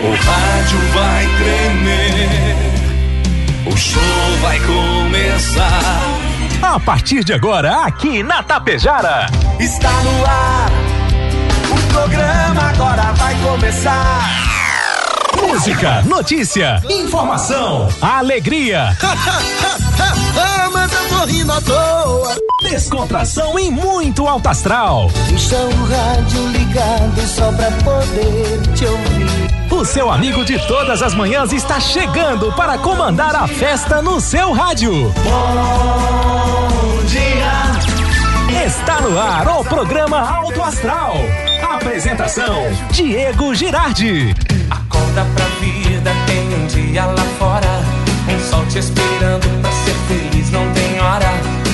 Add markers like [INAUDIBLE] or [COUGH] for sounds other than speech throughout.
O rádio vai tremer. O show vai começar. A partir de agora, aqui na Tapejara. Está no ar. O programa agora vai começar. Música, notícia, informação, alegria. [LAUGHS] Mas eu tô rindo à toa. Descontração e muito alto astral. Deixa o rádio ligado só pra poder te ouvir. O seu amigo de todas as manhãs está chegando para comandar a festa no seu rádio. Bom dia. Está no ar o programa Alto Astral. Apresentação: Diego Girardi. Acorda pra vida, tem um dia lá fora. Um sol te esperando pra ser feliz, não tem hora.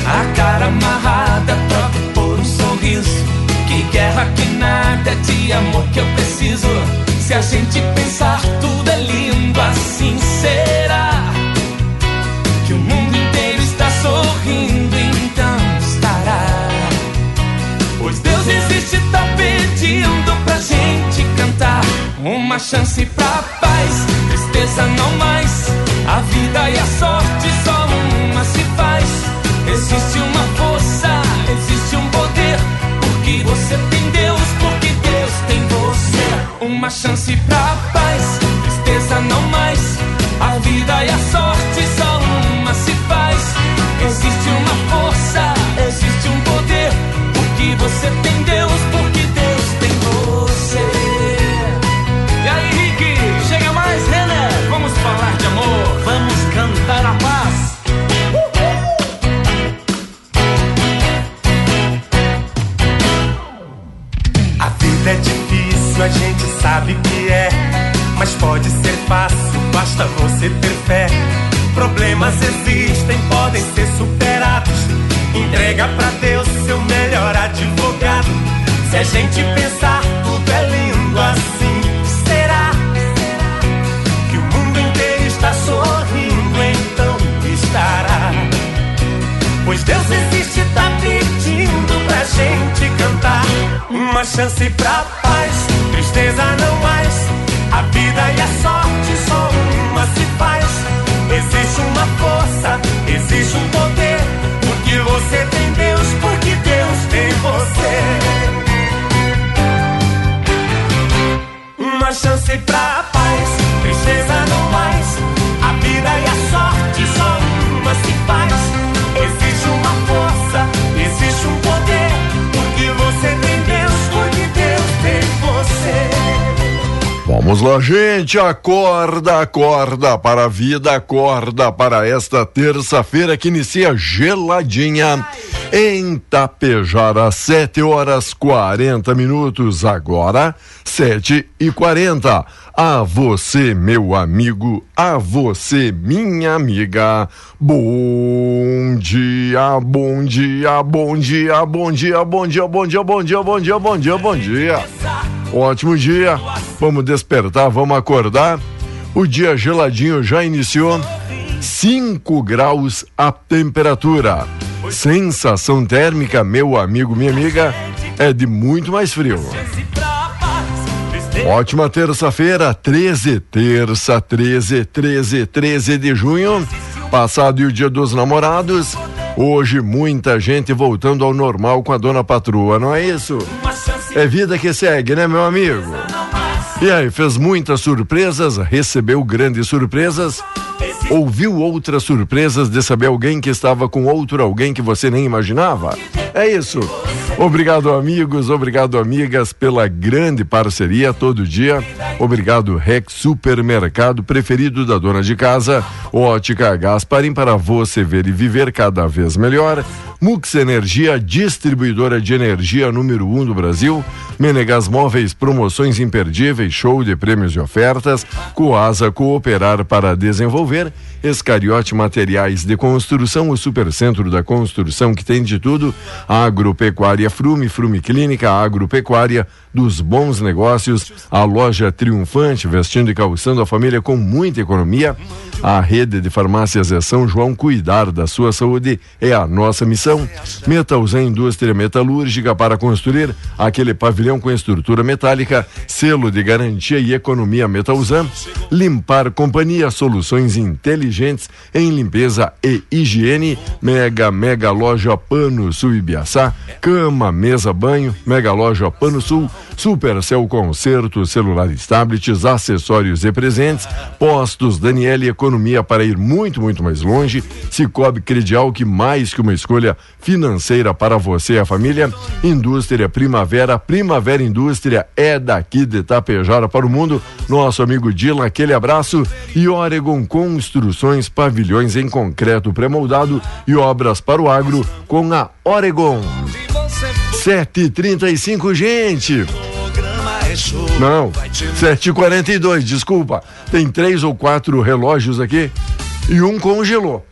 A cara amarrada, troca por um sorriso. Que guerra, que nada de amor que eu preciso. Se a gente pensar, tudo é lindo, assim será. Que o mundo inteiro está sorrindo, então estará. Pois Deus existe, tá pedindo pra gente cantar. Uma chance pra paz, tristeza não mais. A vida e a sorte só uma se faz. Existe uma força, existe um poder. Porque você tem Uma chance pra paz, tristeza não mais. A vida sorte só pode ser fácil, basta você ter fé. Problemas existem, podem ser superados. Entrega pra Deus seu melhor advogado. Se a gente pensar, tudo é lindo assim. Será que o mundo inteiro está sorrindo? Então estará. Pois Deus existe, tá pedindo pra gente cantar. Uma chance pra paz, tristeza não mais. A vida e a sorte só uma se faz. Existe uma força, existe um poder. Porque você tem Deus, porque Deus tem você. Uma chance pra paz, tristeza não mais. A vida e a sorte só uma se faz. Existe uma força, existe um Vamos lá, gente, acorda, acorda para a vida, acorda para esta terça-feira que inicia geladinha em Tapejara, 7 horas 40 minutos, agora 7 e 40. A você, meu amigo, a você, minha amiga, bom dia, bom dia, bom dia, bom dia, bom dia, bom dia, bom dia, bom dia, bom dia, bom dia. Ótimo dia, vamos despertar, vamos acordar. O dia geladinho já iniciou. 5 graus a temperatura. Sensação térmica, meu amigo, minha amiga, é de muito mais frio. Ótima terça-feira, 13, terça, 13, 13, 13 de junho. Passado o dia dos namorados. Hoje muita gente voltando ao normal com a dona patroa, não é isso? É vida que segue, né, meu amigo? E aí, fez muitas surpresas, recebeu grandes surpresas, ouviu outras surpresas de saber alguém que estava com outro alguém que você nem imaginava? É isso. Obrigado, amigos, obrigado, amigas, pela grande parceria todo dia. Obrigado, Rex Supermercado, preferido da dona de casa. Ótica Gasparim, para você ver e viver cada vez melhor. Mux Energia, distribuidora de energia número um do Brasil. Menegas Móveis, promoções imperdíveis, show de prêmios e ofertas. Coasa, cooperar para desenvolver. Escariote Materiais de Construção, o supercentro da construção que tem de tudo. Agropecuária Frume, Frume Clínica, Agropecuária dos bons negócios. A loja triunfante, vestindo e calçando a família com muita economia. A rede de farmácias é São João, cuidar da sua saúde é a nossa missão. Metalzan Indústria Metalúrgica para construir aquele pavilhão com estrutura metálica, selo de garantia e economia Metalzan. Limpar Companhia Soluções Inteligentes em limpeza e higiene. Mega Mega Loja Pano Sul Ibiaçá. Cama, mesa, banho. Mega Loja Pano Sul. Supercel Concerto, celulares, tablets, acessórios e presentes. Postos Daniele Economia para ir muito, muito mais longe. Cicobi Credial, que mais que uma escolha financeira para você e a família. Indústria Primavera, Primavera Indústria é daqui de Tapejara para o mundo. Nosso amigo Dila, aquele abraço. E Oregon Construções, pavilhões em concreto pré-moldado e obras para o agro com a Oregon. 7h35, gente. Não, 7h42, desculpa. Tem três ou quatro relógios aqui e um congelou.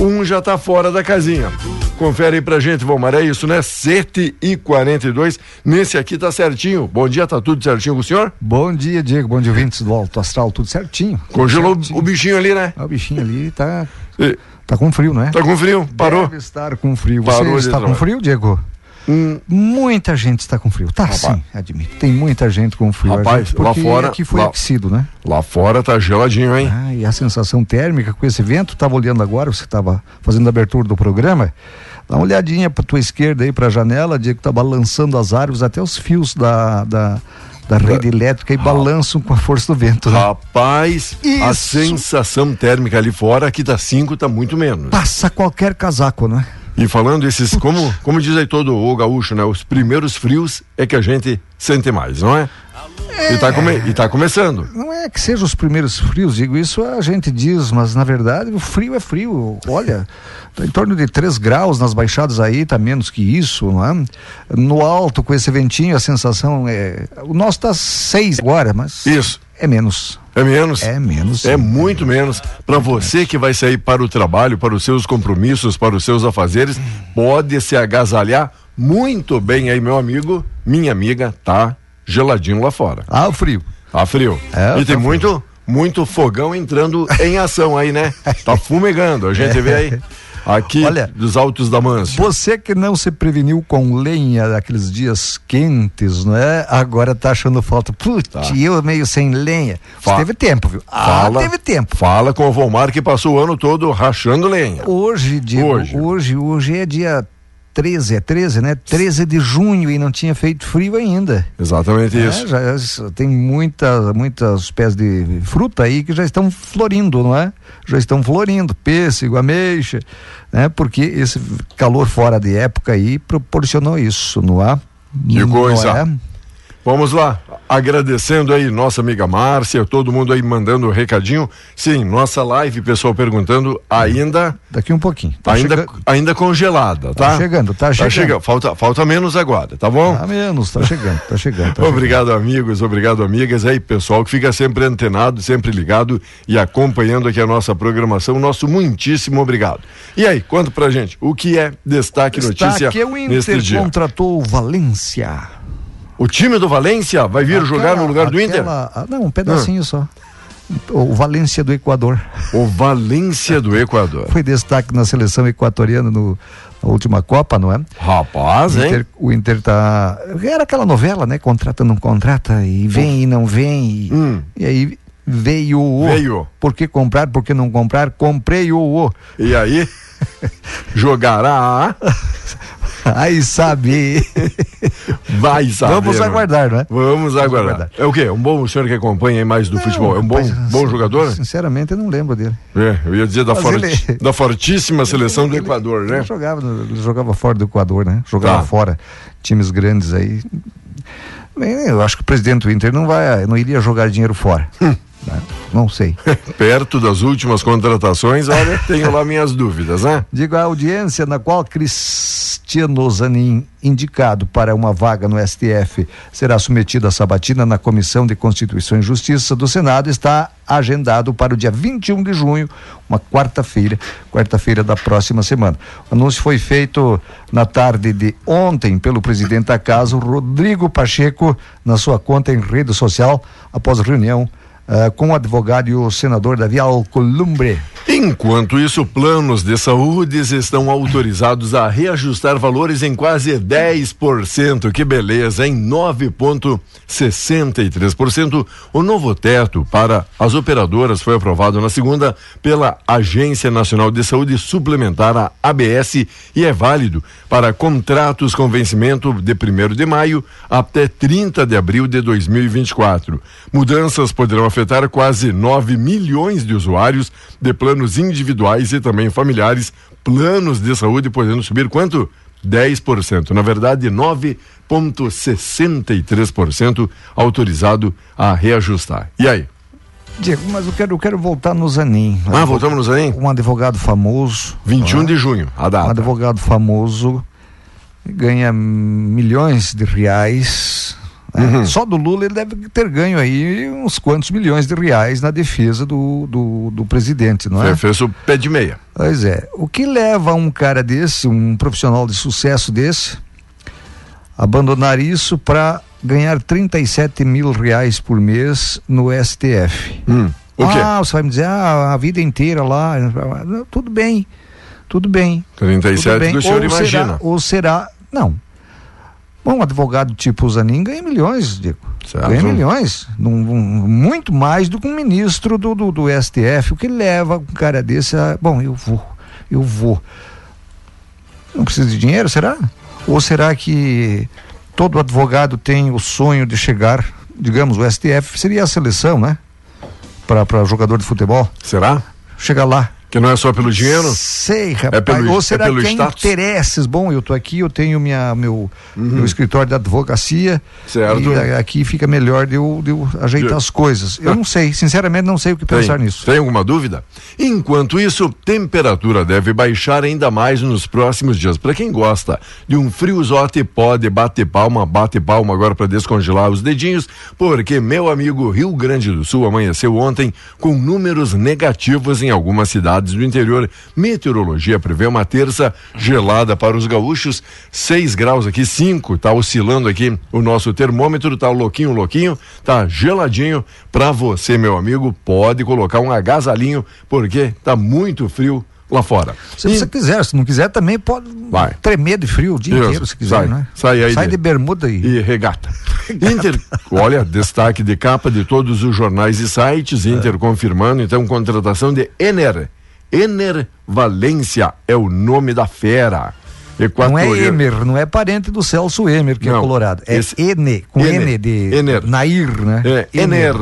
Um já tá fora da casinha. Confere aí pra gente, Valmar, é isso, né? 7 e 42 Nesse aqui tá certinho. Bom dia, tá tudo certinho com o senhor? Bom dia, Diego. Bom dia, ouvintes do Alto Astral, tudo certinho. Congelou certinho. o bichinho ali, né? Ah, o bichinho ali tá. E, Tá com frio, né? tá com frio? Parou? Deve estar com frio. Parou Você está com frio, Diego? Hum, Muita gente está com frio. Tá Rapaz. sim, admito. Tem muita gente com frio. Rapaz, gente, lá fora- aqui foi lá- aquecido, né? lá fora tá geladinho, hein? Ah, e a sensação térmica com esse vento, tava olhando agora, você estava fazendo a abertura do programa. Dá uma olhadinha para tua esquerda aí, para a janela, Diego, tá balançando as árvores, até os fios da, da, da rede elétrica e balançam com a força do vento, né? Rapaz, a Isso. sensação térmica ali fora, aqui tá 5, tá muito menos. Passa qualquer casaco, né? E falando esses, como, como diz aí todo o gaúcho, né? Os primeiros frios é que a gente sente mais, não é? E, tá come, e tá começando. Não é que sejam os primeiros frios, digo isso a gente diz, mas na verdade o frio é frio. Olha, tá em torno de 3 graus nas baixadas aí, tá menos que isso, não é? No alto, com esse ventinho, a sensação é. O nosso tá 6 agora, mas Isso. é menos. É menos. É menos. É muito menos. Para você que vai sair para o trabalho, para os seus compromissos, para os seus afazeres, pode se agasalhar muito bem aí, meu amigo, minha amiga, tá geladinho lá fora. Ah, frio. Tá frio. É, e tem tá muito, muito fogão entrando em ação aí, né? [LAUGHS] Tá fumegando, a gente vê aí. Aqui Olha, dos altos da Manso. Você que não se preveniu com lenha daqueles dias quentes, não é? Agora tá achando falta. Putz, eu meio sem lenha. Fa- teve tempo, viu? Ah, teve tempo. Fala com o Volmar que passou o ano todo rachando lenha. Hoje, Diego, Hoje. hoje, hoje, é dia 13, é 13, né? 13 de junho e não tinha feito frio ainda. Exatamente É, isso. já já tem muita, muitas pés de fruta aí que já estão florindo, não é? Já estão florindo, pêssego, ameixa, né? Porque esse calor fora de época aí proporcionou isso, não é? Que Não coisa. é? Vamos lá, agradecendo aí nossa amiga Márcia, todo mundo aí mandando um recadinho. Sim, nossa live, pessoal perguntando, ainda Daqui um pouquinho. Tá ainda, chegando. ainda congelada, tá? Tá chegando, tá chegando. Falta, falta menos agora, tá bom? Tá menos, tá chegando, tá chegando. Tá [LAUGHS] Obrigado, amigos, obrigado, amigas. Aí, pessoal que fica sempre antenado, sempre ligado e acompanhando aqui a nossa programação. Nosso muitíssimo obrigado. E aí, conta pra gente, o que é destaque, notícia Destaque é o neste Inter dia? contratou Valência. O time do Valência vai vir jogar no lugar do Inter? aquela- ah, Não, um pedacinho só. O Valência do Equador. O Valência do Equador. Foi destaque na seleção equatoriana no, na última Copa, não é? Rapaz, O hein? Inter, o Inter tá. Era aquela novela, né? Contrata, não contrata, e vem e não vem. E, Hum. e aí veio o. Veio. Por que comprar, por que não comprar? Comprei o. o. E aí, [LAUGHS] jogará, [LAUGHS] [LAUGHS] Aí sabe. vai saber. Vamos aguardar, né? Vamos aguardar. É o quê? Um bom senhor que acompanha mais do futebol. É um bom, rapaz, bom jogador? Sinceramente, eu não lembro dele. É, eu ia dizer da, forti- ele- da fortíssima seleção do Equador, né? Ele jogava, jogava fora do Equador, né? Jogava Tá. fora. Times grandes aí. Bem, eu acho que o presidente do Inter não vai, não iria jogar dinheiro fora. Né? Não sei. [LAUGHS] Perto das últimas contratações, olha, [LAUGHS] tenho lá minhas dúvidas, né? Digo, a audiência na qual Cristiano Zanin, indicado para uma vaga no STF, será submetido à sabatina na Comissão de Constituição e Justiça do Senado, está agendado para o dia 21 de junho, uma quarta-feira, quarta-feira da próxima semana. O anúncio foi feito na tarde de ontem pelo presidente da casa, Rodrigo Pacheco, na sua conta em rede social, após reunião ah, com o advogado e o senador Davi Alcolumbre. Enquanto isso, planos de saúde estão autorizados a reajustar valores em quase 10%. Que beleza, em 9,63%. O novo teto para as operadoras foi aprovado na segunda pela Agência Nacional de Saúde Suplementar, a ABS, e é válido para contratos com vencimento de 1 de maio até 30 de abril de 2024. Mudanças poderão afetar quase 9 milhões de usuários de planos individuais e também familiares, planos de saúde podendo subir quanto? 10%. Na verdade, 9,63% autorizado a reajustar. E aí? Diego, mas eu quero, eu quero voltar no Zanin. Ah, voltamos no Zanin? Um advogado famoso. 21 né? de junho, a data. Um advogado famoso ganha milhões de reais Uhum. Só do Lula ele deve ter ganho aí uns quantos milhões de reais na defesa do, do, do presidente, não é? Fez o pé de meia. Pois é. O que leva um cara desse, um profissional de sucesso desse, abandonar isso para ganhar 37 mil reais por mês no STF? Hum. O quê? Ah, você vai me dizer, ah, a vida inteira lá. Tudo bem, tudo bem. 37 tudo bem. do senhor ou imagina. Será, ou será. Não, Bom, um advogado tipo Zanin ganha milhões, Diego. Certo. Ganha milhões. Num, um, muito mais do que um ministro do, do, do, STF. O que leva um cara desse a. Bom, eu vou, eu vou. Não precisa de dinheiro, será? Ou será que todo advogado tem o sonho de chegar, digamos, o STF seria a seleção, né? Para jogador de futebol. Será? Chegar lá que não é só pelo dinheiro? Sei, rapaz. É pelo, Ou será é pelo que é interesses? Bom, eu tô aqui, eu tenho minha, meu, uhum. meu escritório de advocacia. Certo. E aqui fica melhor de eu, de eu ajeitar de... as coisas. Eu ah. não sei, sinceramente não sei o que Tem. pensar nisso. Tem alguma dúvida? Enquanto isso, temperatura deve baixar ainda mais nos próximos dias. Para quem gosta de um friozote, pode bater palma, bate palma agora para descongelar os dedinhos, porque meu amigo Rio Grande do Sul amanheceu ontem com números negativos em algumas cidades cidades do interior. Meteorologia prevê uma terça gelada para os gaúchos, 6 graus aqui, 5, tá oscilando aqui o nosso termômetro, tá louquinho, louquinho, tá geladinho para você, meu amigo, pode colocar um agasalhinho, porque tá muito frio lá fora. Se e... você quiser, se não quiser também pode Vai. tremer de frio o dia Isso. inteiro se quiser, sai, né? Sai aí. Sai de, de bermuda e... e regata. [LAUGHS] Inter, olha, destaque de capa de todos os jornais e sites, Inter é. confirmando então contratação de Ener Ener Valência é o nome da fera. Não é Emer, não é parente do Celso Emer, que é não, é colorado. É esse... Ene, com Ener, N de Ener. Nair, né? É, Ener.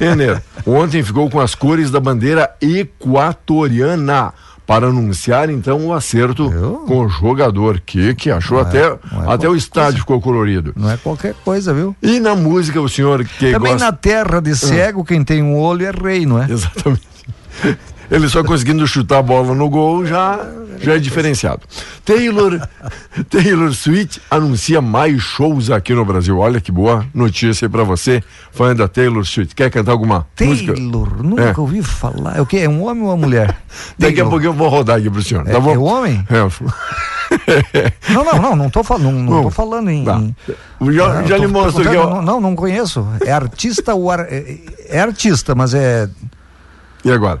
Ener. Ontem ficou com as cores da bandeira equatoriana para anunciar então o acerto Eu? com o jogador que que achou não até é, é até o estádio coisa. ficou colorido. Não é qualquer coisa, viu? E na música o senhor que Também gosta... na terra de cego, ah. quem tem um olho é rei, não é? [LAUGHS] Exatamente. Ele só conseguindo chutar a bola no gol já, já é diferenciado. Taylor, Taylor Swift anuncia mais shows aqui no Brasil. Olha que boa notícia para você, fã da Taylor Swift. Quer cantar alguma Taylor, música? Taylor, nunca é. ouvi falar. É o que? É um homem ou uma mulher? [LAUGHS] Daqui Taylor. a pouco eu vou rodar aqui pro senhor. É, tá bom? é o homem? [LAUGHS] É. [LAUGHS] não, não, não, não tô, fal não, não tô falando em. Tá. Já, já lhe mostro que eu... Não, não conheço. É artista ou ar... É, é artista, mas é. E agora?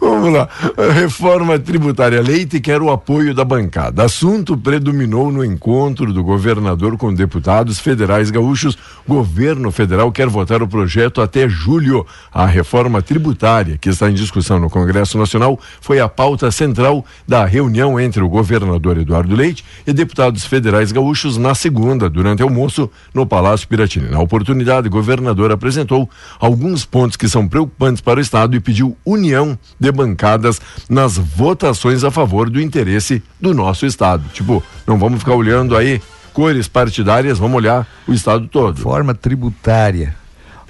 Vamos lá. Reforma tributária leite quer o apoio da bancada. Assunto predominou no encontro do governador com deputados federais gaúchos. Governo federal quer votar o projeto até julho. A reforma tributária, que está em discussão no Congresso Nacional, foi a pauta central da reunião entre o governador Eduardo Leite e deputados federais gaúchos na segunda, durante almoço, no Palácio Piratini. Na oportunidade, o governador apresentou alguns pontos que são preocupantes para o Estado e pediu união de bancadas nas votações a favor do interesse do nosso Estado. Tipo, não vamos ficar olhando aí cores partidárias, vamos olhar o Estado todo. Forma tributária.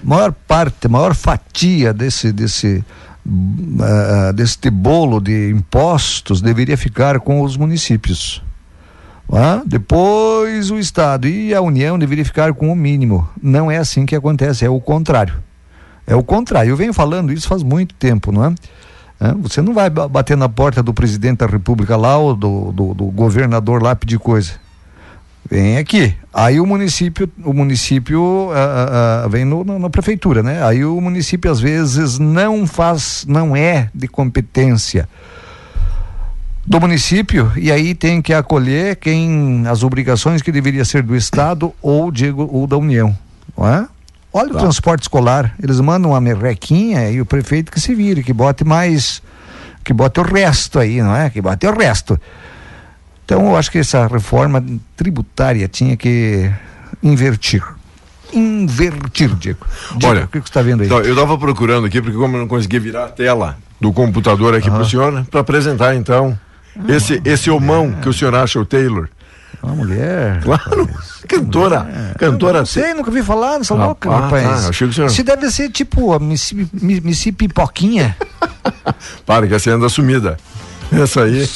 Maior parte, maior fatia desse, desse, uh, deste bolo de impostos deveria ficar com os municípios. Ah, depois o Estado e a União deveria ficar com o mínimo. Não é assim que acontece, é o contrário. É o contrário. Eu venho falando isso faz muito tempo, não é? É você não vai bater na porta do presidente da República lá ou do, do, do governador lá pedir coisa. Vem aqui. Aí o município, o município ah, ah, vem no, no, na prefeitura, né? Aí o município às vezes não faz, não é de competência do município e aí tem que acolher quem as obrigações que deveria ser do estado ou digo ou da União, não é? Olha tá. o transporte escolar, eles mandam uma merrequinha e o prefeito que se vire, que bote mais, que bote o resto aí, não é? Que bote o resto. Então eu acho que essa reforma tributária tinha que invertir. Invertir, Diego. Diego Olha, o que, você está vendo aí? Então, eu estava procurando aqui, porque como eu não consegui virar a tela do computador aqui para o senhor, né, para apresentar então ah, esse, esse homão que o senhor acha o Taylor. Uma mulher. Claro. Rapaz, [LAUGHS] cantora. Mulher. Cantora. Não sei, nunca vi falar nessa ah, louca, rapaz. Ah, achei que o senhor... Se deve ser tipo a Missy, Missy Pipoquinha. [LAUGHS] Para, que essa anda sumida. Essa aí.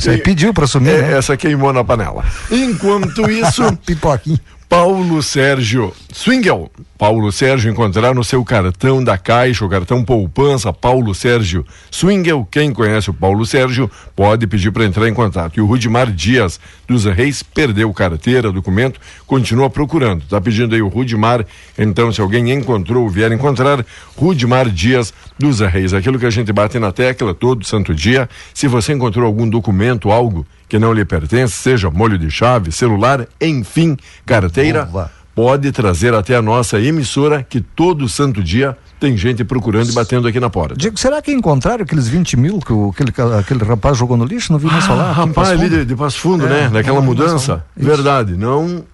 Você pediu para sumir, é, né? Essa queimou na panela. Enquanto isso, [LAUGHS] pipoquinha. Paulo Sérgio Swingel. Paulo Sérgio encontrar no seu cartão da Caixa, o cartão Poupança Paulo Sérgio Swingel. Quem conhece o Paulo Sérgio pode pedir para entrar em contato. E o Rudimar Dias dos Reis perdeu carteira, documento, continua procurando. Está pedindo aí o Rudimar. Então, se alguém encontrou ou vier encontrar, Rudimar Dias dos Reis. Aquilo que a gente bate na tecla todo santo dia. Se você encontrou algum documento, algo que não lhe pertence, seja molho de chave, celular, enfim, carteira, Boa. pode trazer até a nossa emissora que todo santo dia tem gente procurando e batendo aqui na porta. Diego, será que encontraram aqueles 20 mil que o, aquele, aquele rapaz jogou no lixo? Não vi mais ah, falar. Rapaz, ali de, de Passo Fundo, é, né? Naquela mudança. Verdade. Não.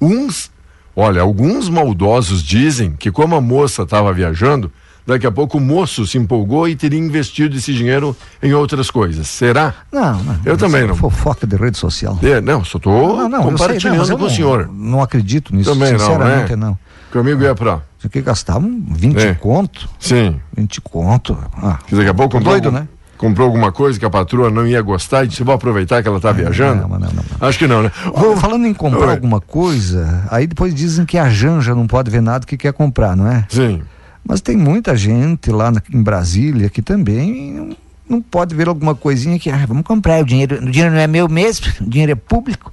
Uns. Olha, alguns maldosos dizem que, como a moça estava viajando, daqui a pouco o moço se empolgou e teria investido esse dinheiro em outras coisas. Será? Não, não. Eu também é não. Fofoca de rede social. É, não, só estou compartilhando sei, não, com o senhor. Não acredito nisso. Também sinceramente, não, né? não. Comigo ia pra. Você quer gastar um 20 é. conto? Sim. 20 conto. Ah, daqui a pouco comprou, doido, algum, né? comprou alguma coisa que a patroa não ia gostar e disse, vou aproveitar que ela está viajando? Não, não, não, Acho que não, né? Falando em comprar Oi. alguma coisa, aí depois dizem que a Janja não pode ver nada que quer comprar, não é? Sim. Mas tem muita gente lá na, em Brasília que também não, não, pode ver alguma coisinha que, ah, vamos comprar, o dinheiro, o dinheiro não é meu mesmo, [LAUGHS] o dinheiro é público.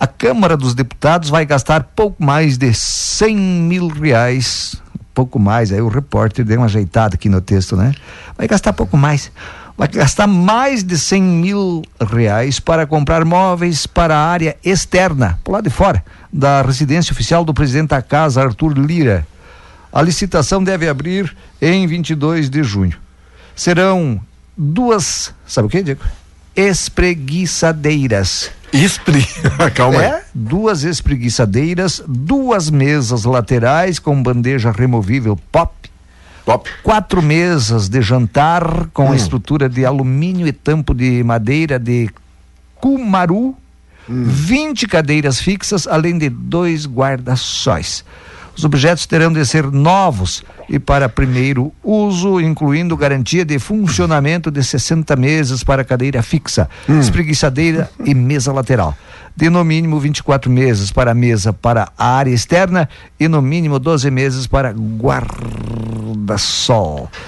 A Câmara dos Deputados vai gastar pouco mais de 100 mil reais, pouco mais, aí o repórter deu uma ajeitada aqui no texto, né? Vai gastar pouco mais vai gastar mais de 100 mil reais para comprar móveis para a área externa, por lá de fora, da residência oficial do presidente da casa, Arthur Lira. A licitação deve abrir em 22 de junho. Serão duas, sabe o que, Diego? Espreguiçadeiras. Espre... [LAUGHS] Calma é, aí. Duas espreguiçadeiras, duas mesas laterais com bandeja removível pop. Top. Quatro mesas de jantar com hum. estrutura de alumínio e tampo de madeira de cumaru. Hum. 20 cadeiras fixas, além de dois guarda-sóis. Os objetos terão de ser novos e para primeiro uso, incluindo garantia de funcionamento de 60 meses para cadeira fixa, hum. espreguiçadeira e mesa lateral. De no mínimo 24 meses para a mesa para a área externa e no mínimo 12 meses para guarda-sol.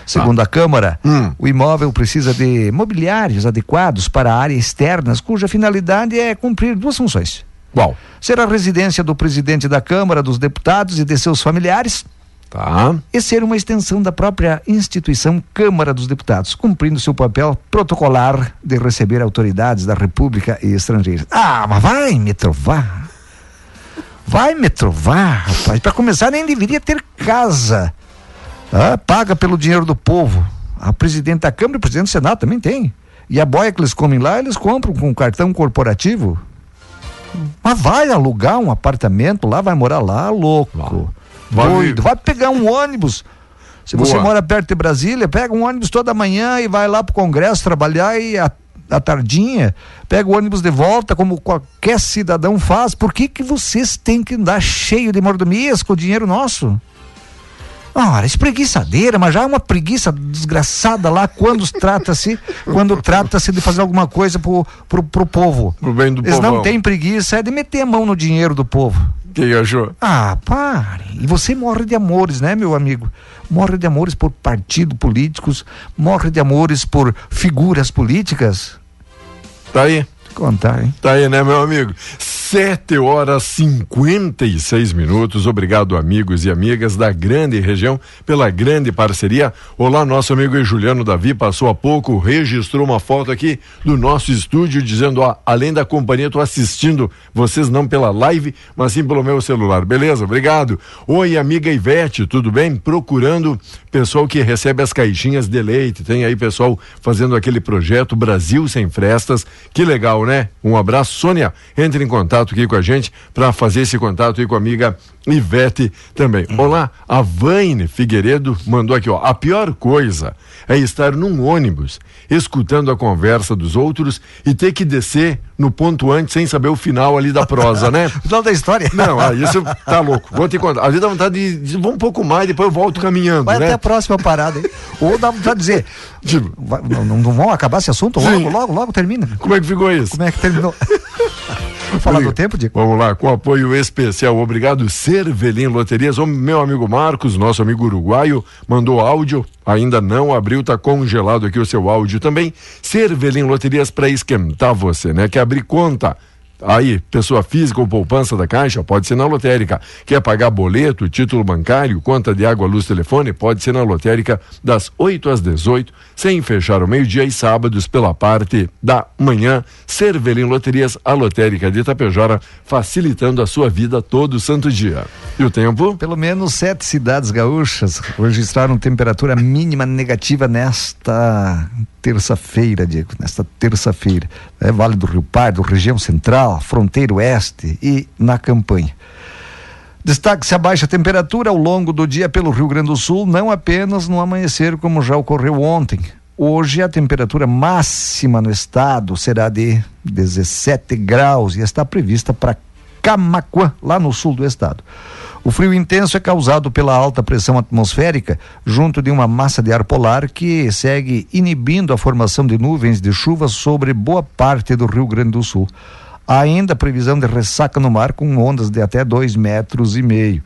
Segundo ah. a Câmara, hum. o imóvel precisa de mobiliários adequados para a área externas, cuja finalidade é cumprir duas funções qual? Será residência do presidente da Câmara, dos deputados e de seus familiares. Tá. E ser uma extensão da própria instituição Câmara dos Deputados, cumprindo seu papel protocolar de receber autoridades da República e estrangeiras. Ah, mas vai me trovar. Vai me trovar, rapaz. Para começar, nem deveria ter casa. Ah, paga pelo dinheiro do povo. A presidente da Câmara e o presidente do Senado também tem. E a boia que eles comem lá, eles compram com cartão corporativo. Mas vai alugar um apartamento lá, vai morar lá, louco. Vai. Doido. Vai pegar um ônibus. Se Boa. você mora perto de Brasília, pega um ônibus toda manhã e vai lá pro Congresso trabalhar e a, a tardinha, pega o ônibus de volta, como qualquer cidadão faz. Por que que vocês têm que andar cheio de mordomias com o dinheiro nosso? Ora, espreguiçadeira, mas já é uma preguiça desgraçada lá quando trata-se quando trata-se de fazer alguma coisa pro, pro, pro povo. Pro bem do Eles povão. não têm preguiça, é de meter a mão no dinheiro do povo. Quem achou? Ah, pare. E você morre de amores, né, meu amigo? Morre de amores por partidos políticos, morre de amores por figuras políticas. Tá aí. Contar, hein? Tá aí, né, meu amigo? Sete horas cinquenta e seis minutos. Obrigado, amigos e amigas da grande região, pela grande parceria. Olá, nosso amigo Juliano Davi passou há pouco, registrou uma foto aqui do nosso estúdio, dizendo: ó, além da companhia, tô assistindo vocês não pela live, mas sim pelo meu celular. Beleza? Obrigado. Oi, amiga Ivete, tudo bem? Procurando pessoal que recebe as caixinhas de leite. Tem aí pessoal fazendo aquele projeto Brasil Sem Frestas. Que legal, né? Um abraço. Sônia, entre em contato aqui com a gente para fazer esse contato aí com a amiga Ivete também. Olá, a Vaine Figueiredo mandou aqui, ó. A pior coisa é estar num ônibus, escutando a conversa dos outros e ter que descer no ponto antes sem saber o final ali da prosa, né? [LAUGHS] o final da história. Não, ah, isso tá louco. Vou te contar. Às vezes dá vontade de, vou um pouco mais, depois eu volto caminhando, Vai né? até a próxima parada, hein? Ou dá vontade de dizer, Tipo, não, não, vão acabar esse assunto? Logo, logo, logo termina. como é que ficou isso? Como é que terminou? [LAUGHS] Vamos falar do tempo, Diego? Vamos lá, com apoio especial, obrigado Cervelim Loterias, o meu amigo Marcos, nosso amigo uruguaio, mandou áudio, ainda não abriu, tá congelado aqui o seu áudio também. Cervelim Loterias para esquentar você, né? Quer abrir conta? Aí, pessoa física ou poupança da Caixa, pode ser na lotérica. Quer pagar boleto, título bancário, conta de água, luz, telefone, pode ser na lotérica das 8 às 18, sem fechar o meio-dia e sábados pela parte da manhã. Cervelim Loterias, a lotérica de Itapejara, facilitando a sua vida todo santo dia. E o tempo? Pelo menos sete cidades gaúchas registraram temperatura mínima negativa nesta terça-feira, Diego. Nesta terça-feira. É Vale do Rio Pardo, região central, fronteira oeste e na campanha. Destaque-se a baixa temperatura ao longo do dia pelo Rio Grande do Sul, não apenas no amanhecer, como já ocorreu ontem. Hoje a temperatura máxima no estado será de 17 graus e está prevista para Camaquã, lá no sul do estado. O frio intenso é causado pela alta pressão atmosférica, junto de uma massa de ar polar que segue inibindo a formação de nuvens de chuva sobre boa parte do Rio Grande do Sul. Há ainda previsão de ressaca no mar com ondas de até dois metros e meio.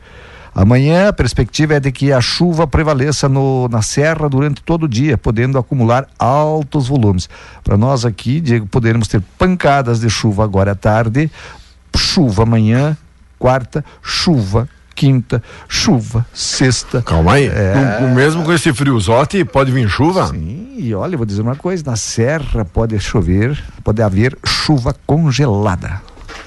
Amanhã a perspectiva é de que a chuva prevaleça no, na serra durante todo o dia, podendo acumular altos volumes. Para nós aqui, Diego, poderemos ter pancadas de chuva agora à tarde, chuva amanhã, quarta, chuva quinta, chuva sexta. Calma aí. É. No- mesmo com esse friozote, pode vir chuva? Sim, e olha, vou dizer uma coisa: na serra pode chover, pode haver chuva congelada.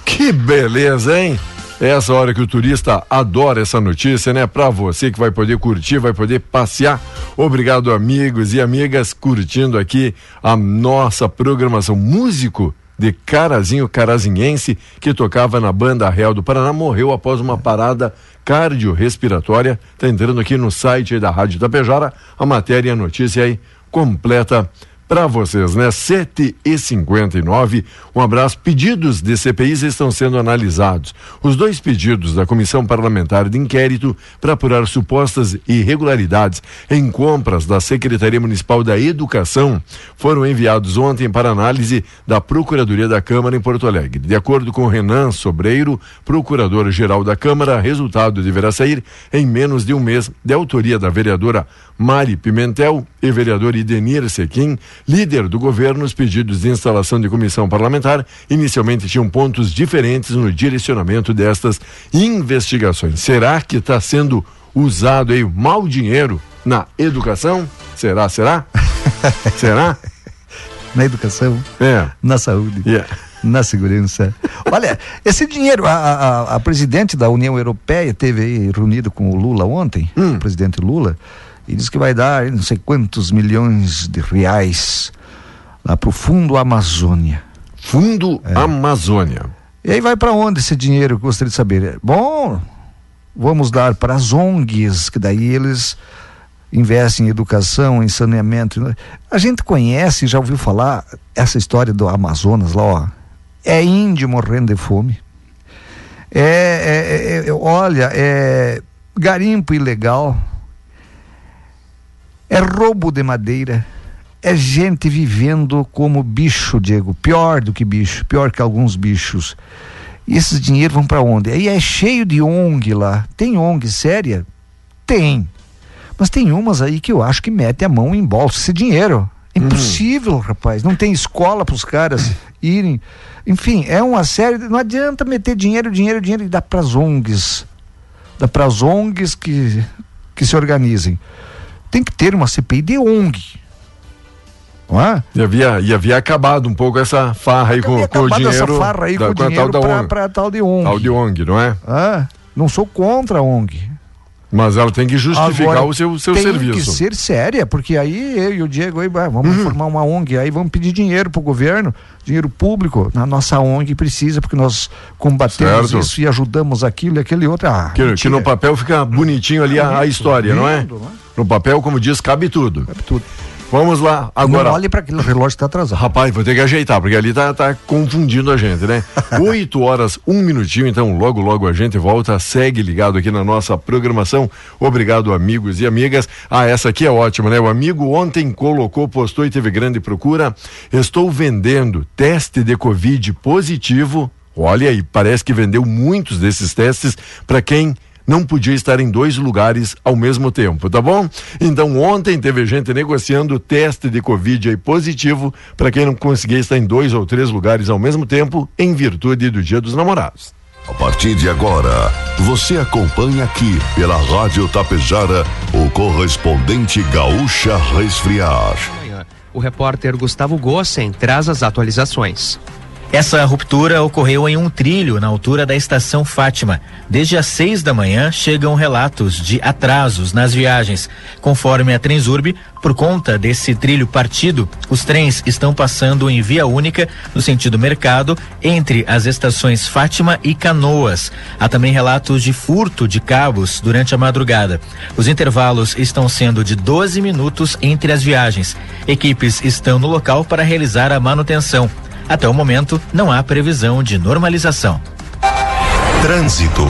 Que beleza, hein? Essa hora que o turista adora essa notícia, né? Pra você que vai poder curtir, vai poder passear. Obrigado, amigos e amigas, curtindo aqui a nossa programação. Músico de Carazinho Carazinhense, que tocava na Banda Real do Paraná, morreu após uma parada cardiorrespiratória. Tá entrando aqui no site da Rádio Tapejara, a matéria e a notícia aí completa para vocês, né? 7 e 59 Um abraço. Pedidos de CPIs estão sendo analisados. Os dois pedidos da Comissão Parlamentar de Inquérito para apurar supostas irregularidades em compras da Secretaria Municipal da Educação foram enviados ontem para análise da Procuradoria da Câmara em Porto Alegre. De acordo com Renan Sobreiro, procurador-geral da Câmara, resultado deverá sair em menos de um mês de autoria da vereadora Mari Pimentel e vereador Idenir Sequim, líder do governo, os pedidos de instalação de comissão parlamentar inicialmente tinham pontos diferentes no direcionamento destas investigações. Será que está sendo usado aí mau dinheiro na educação? Será, será? [LAUGHS] será? Na educação, É. na saúde. Yeah. Na segurança. Olha, esse dinheiro, a, a, a presidente da União Europeia teve aí reunido com o Lula ontem, o presidente Lula, e disse que vai dar não sei quantos milhões de reais lá pro Fundo Amazônia. Fundo Amazônia. E aí vai para onde esse dinheiro? Eu gostaria de saber. Bom, vamos dar para as ONGs, que daí eles investem em educação, em saneamento. A gente conhece, já ouviu falar essa história do Amazonas lá, ó. É índio morrendo de fome. É, é- é- olha, é garimpo ilegal. É roubo de madeira. É gente vivendo como bicho, Diego. Pior do que bicho, pior que alguns bichos. E esses dinheiros vão para onde? Aí é cheio de ONG lá. Tem ONG séria? Tem. Mas tem umas aí que eu acho que mete a mão em bolsa esse dinheiro. Impossível, rapaz. Não tem escola para os caras irem. Enfim, é uma série. Não adianta meter dinheiro, dinheiro, dinheiro e dar para as ONGs. Dá para as ONGs que, que se organizem. Tem que ter uma CPI de ONG. Não é? E havia, e havia acabado um pouco essa farra aí com, com o dinheiro. essa farra aí da, com o dinheiro para tal de ONG. Tal de ONG, não é? Ah, não sou contra a ONG. Mas ela tem que justificar Agora, o seu, seu tem serviço. Tem que ser séria, porque aí eu e o Diego aí, vamos uhum. formar uma ONG, aí vamos pedir dinheiro para o governo, dinheiro público. Na nossa ONG precisa, porque nós combatemos certo. isso e ajudamos aquilo e aquele outro. Ah, que, que, no papel fica bonitinho ali a, a, história, lindo, não é? Não é? No papel, como diz, cabe tudo. Cabe tudo. Vamos lá, agora. Não olhe para aquele relógio está atrasado. Rapaz, vou ter que ajeitar, porque ali tá, tá confundindo a gente, né? [LAUGHS] Oito horas, um minutinho, então logo, logo a gente volta. Segue ligado aqui na nossa programação. Obrigado, amigos e amigas. Ah, essa aqui é ótima, né? O amigo ontem colocou, postou e teve grande procura. Estou vendendo teste de Covid positivo. Olha aí, parece que vendeu muitos desses testes para quem não podia estar em dois lugares ao mesmo tempo, tá bom? Então ontem teve gente negociando teste de Covid aí positivo para quem não conseguia estar em dois ou três lugares ao mesmo tempo em virtude do Dia dos Namorados. A partir de agora, você acompanha aqui pela Rádio Tapejara o correspondente Gaúcha Resfriar. O repórter Gustavo Gossen traz as atualizações. Essa ruptura ocorreu em um trilho na altura da estação Fátima. Desde as seis da manhã chegam relatos de atrasos nas viagens. Conforme a Transurb, por conta desse trilho partido, os trens estão passando em via única no sentido mercado entre as estações Fátima e Canoas. Há também relatos de furto de cabos durante a madrugada. Os intervalos estão sendo de 12 minutos entre as viagens. Equipes estão no local para realizar a manutenção. Até o momento, não há previsão de normalização. Trânsito.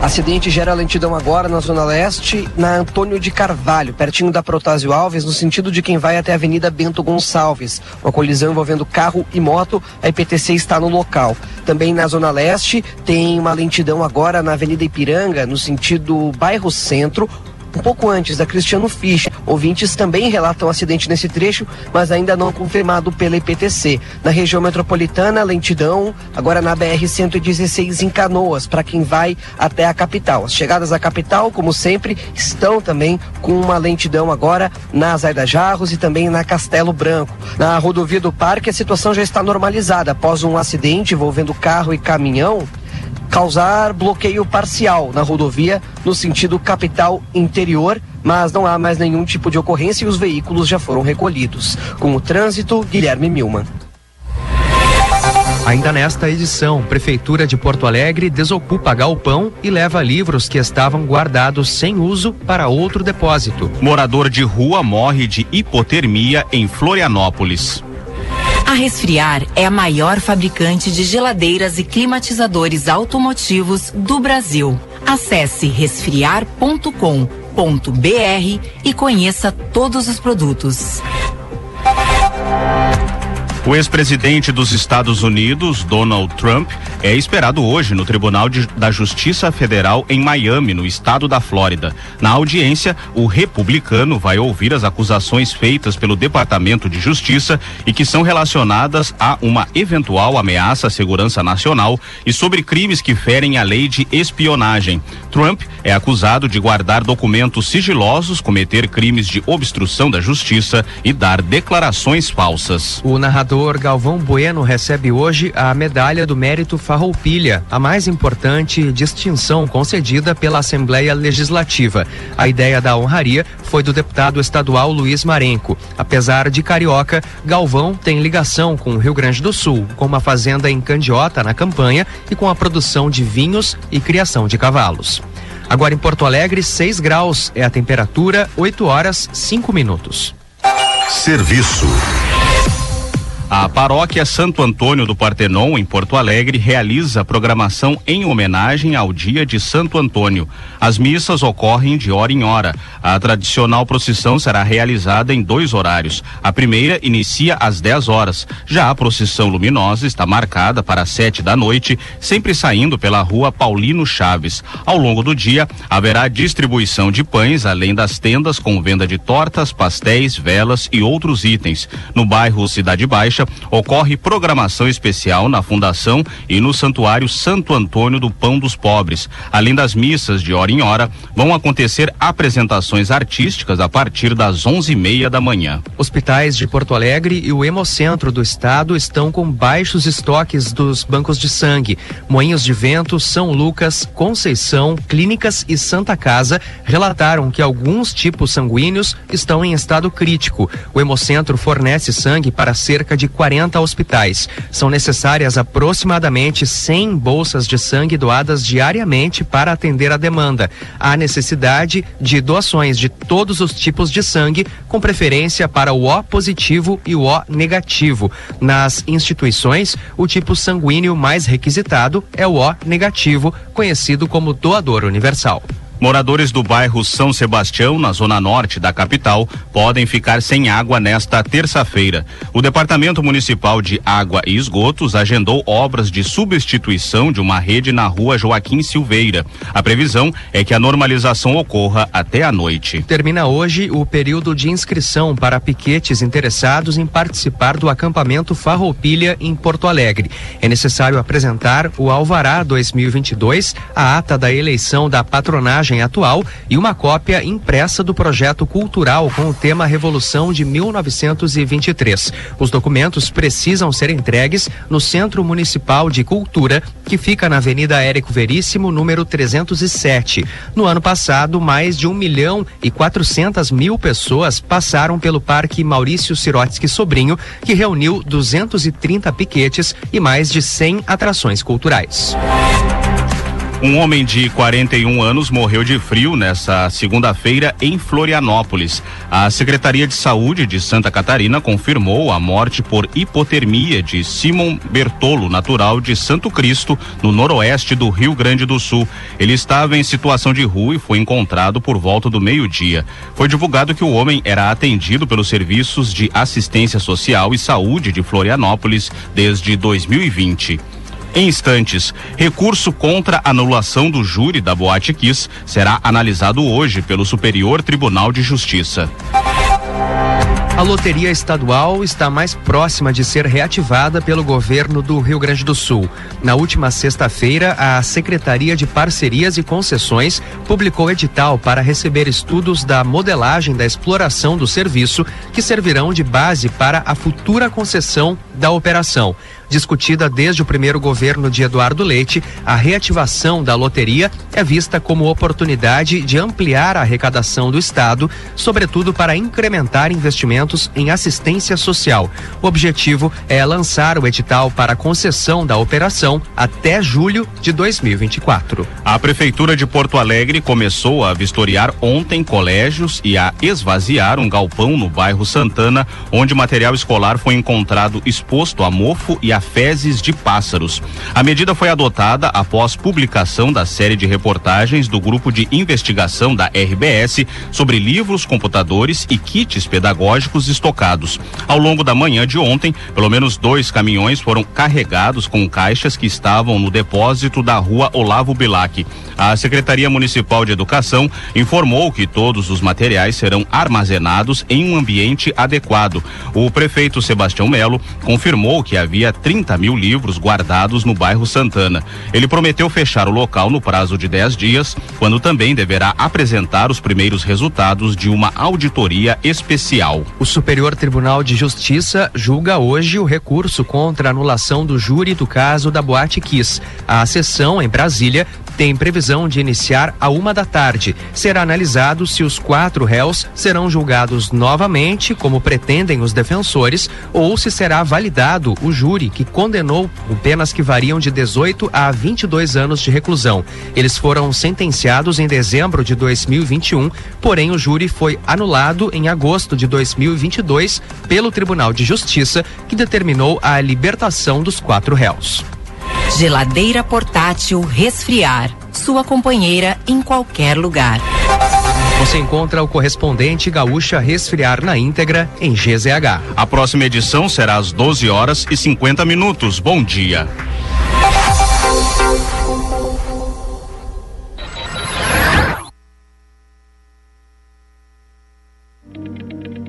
Acidente gera lentidão agora na Zona Leste, na Antônio de Carvalho, pertinho da Protásio Alves, no sentido de quem vai até a Avenida Bento Gonçalves. Uma colisão envolvendo carro e moto, a IPTC está no local. Também na Zona Leste tem uma lentidão agora na Avenida Ipiranga, no sentido bairro Centro, pouco antes da Cristiano Fisch. Ouvintes também relatam acidente nesse trecho, mas ainda não confirmado pela IPTC. Na região metropolitana, lentidão, agora na BR-116 em Canoas, para quem vai até a capital. As chegadas à capital, como sempre, estão também com uma lentidão agora na Zaida Jarros e também na Castelo Branco. Na rodovia do Parque, a situação já está normalizada após um acidente envolvendo carro e caminhão causar bloqueio parcial na rodovia no sentido capital interior, mas não há mais nenhum tipo de ocorrência e os veículos já foram recolhidos. Com o trânsito, Guilherme Milman. Ainda nesta edição, Prefeitura de Porto Alegre desocupa galpão e leva livros que estavam guardados sem uso para outro depósito. Morador de rua morre de hipotermia em Florianópolis. Resfriar é a maior fabricante de geladeiras e climatizadores automotivos do Brasil. Acesse resfriar.com.br e conheça todos os produtos. O ex-presidente dos Estados Unidos, Donald Trump, é esperado hoje no Tribunal de, da Justiça Federal em Miami, no estado da Flórida. Na audiência, o republicano vai ouvir as acusações feitas pelo Departamento de Justiça e que são relacionadas a uma eventual ameaça à segurança nacional e sobre crimes que ferem a lei de espionagem. Trump é acusado de guardar documentos sigilosos, cometer crimes de obstrução da justiça e dar declarações falsas. O narrador Galvão Bueno recebe hoje a Medalha do Mérito Farroupilha, a mais importante distinção concedida pela Assembleia Legislativa. A ideia da honraria foi do deputado estadual Luiz Marenco. Apesar de carioca, Galvão tem ligação com o Rio Grande do Sul, com uma fazenda em Candiota na campanha e com a produção de vinhos e criação de cavalos. Agora em Porto Alegre, 6 graus é a temperatura, 8 horas 5 minutos. Serviço. A paróquia Santo Antônio do Partenon, em Porto Alegre, realiza programação em homenagem ao dia de Santo Antônio. As missas ocorrem de hora em hora. A tradicional procissão será realizada em dois horários. A primeira inicia às 10 horas. Já a procissão luminosa está marcada para as 7 da noite, sempre saindo pela rua Paulino Chaves. Ao longo do dia, haverá distribuição de pães, além das tendas com venda de tortas, pastéis, velas e outros itens. No bairro Cidade Baixa, ocorre programação especial na Fundação e no Santuário Santo Antônio do Pão dos Pobres. Além das missas de hora em hora, vão acontecer apresentações artísticas a partir das onze e meia da manhã. Hospitais de Porto Alegre e o Hemocentro do Estado estão com baixos estoques dos bancos de sangue. Moinhos de Vento, São Lucas, Conceição, Clínicas e Santa Casa relataram que alguns tipos sanguíneos estão em estado crítico. O Hemocentro fornece sangue para cerca de 40 hospitais. São necessárias aproximadamente 100 bolsas de sangue doadas diariamente para atender a demanda. Há necessidade de doações de todos os tipos de sangue, com preferência para o O positivo e o O negativo. Nas instituições, o tipo sanguíneo mais requisitado é o O negativo, conhecido como doador universal. Moradores do bairro São Sebastião, na zona norte da capital, podem ficar sem água nesta terça-feira. O Departamento Municipal de Água e Esgotos agendou obras de substituição de uma rede na rua Joaquim Silveira. A previsão é que a normalização ocorra até a noite. Termina hoje o período de inscrição para piquetes interessados em participar do acampamento Farroupilha em Porto Alegre. É necessário apresentar o Alvará 2022, a ata da eleição da patronagem atual e uma cópia impressa do projeto cultural com o tema Revolução de 1923. Os documentos precisam ser entregues no Centro Municipal de Cultura, que fica na Avenida Érico Veríssimo, número 307. No ano passado, mais de um milhão e quatrocentas mil pessoas passaram pelo Parque Maurício Sirotsky Sobrinho, que reuniu 230 piquetes e mais de 100 atrações culturais. Um homem de 41 anos morreu de frio nessa segunda-feira em Florianópolis. A Secretaria de Saúde de Santa Catarina confirmou a morte por hipotermia de Simon Bertolo, natural de Santo Cristo, no noroeste do Rio Grande do Sul. Ele estava em situação de rua e foi encontrado por volta do meio-dia. Foi divulgado que o homem era atendido pelos serviços de assistência social e saúde de Florianópolis desde 2020. Em instantes, recurso contra anulação do júri da Boate Kiss será analisado hoje pelo Superior Tribunal de Justiça. A loteria estadual está mais próxima de ser reativada pelo governo do Rio Grande do Sul. Na última sexta-feira, a Secretaria de Parcerias e Concessões publicou edital para receber estudos da modelagem da exploração do serviço, que servirão de base para a futura concessão da operação discutida desde o primeiro governo de Eduardo Leite, a reativação da loteria é vista como oportunidade de ampliar a arrecadação do Estado, sobretudo para incrementar investimentos em assistência social. O objetivo é lançar o edital para concessão da operação até julho de 2024. A Prefeitura de Porto Alegre começou a vistoriar ontem colégios e a esvaziar um galpão no bairro Santana, onde material escolar foi encontrado exposto a mofo e a fezes de pássaros. A medida foi adotada após publicação da série de reportagens do grupo de investigação da RBS sobre livros, computadores e kits pedagógicos estocados. Ao longo da manhã de ontem, pelo menos dois caminhões foram carregados com caixas que estavam no depósito da rua Olavo Bilac. A Secretaria Municipal de Educação informou que todos os materiais serão armazenados em um ambiente adequado. O prefeito Sebastião Melo confirmou que havia 30 mil livros guardados no bairro Santana. Ele prometeu fechar o local no prazo de 10 dias, quando também deverá apresentar os primeiros resultados de uma auditoria especial. O Superior Tribunal de Justiça julga hoje o recurso contra a anulação do júri do caso da Boate Kiss. A sessão em Brasília tem previsão de iniciar a uma da tarde. Será analisado se os quatro réus serão julgados novamente, como pretendem os defensores, ou se será validado o júri condenou com penas que variam de 18 a 22 anos de reclusão. Eles foram sentenciados em dezembro de 2021, porém o júri foi anulado em agosto de 2022 pelo Tribunal de Justiça, que determinou a libertação dos quatro réus. Geladeira portátil resfriar. Sua companheira em qualquer lugar. Você encontra o correspondente Gaúcha Resfriar na íntegra em GZH. A próxima edição será às 12 horas e 50 minutos. Bom dia.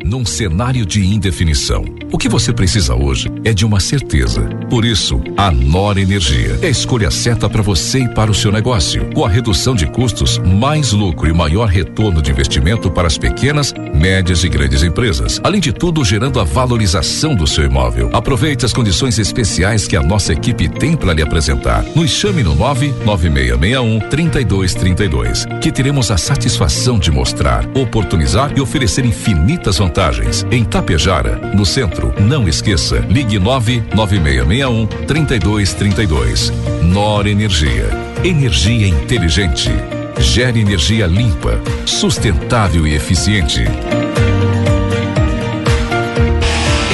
num cenário de indefinição. O que você precisa hoje é de uma certeza. Por isso, a Nor Energia é a escolha certa para você e para o seu negócio. Com a redução de custos, mais lucro e maior retorno de investimento para as pequenas, médias e grandes empresas. Além de tudo, gerando a valorização do seu imóvel. Aproveite as condições especiais que a nossa equipe tem para lhe apresentar. Nos chame no 99661 3232, que teremos a satisfação de mostrar, oportunizar e oferecer infinitas vantagens. Em Tapejara, no centro, não esqueça, ligue 99661 3232. Nor Energia. Energia inteligente. Gere energia limpa, sustentável e eficiente.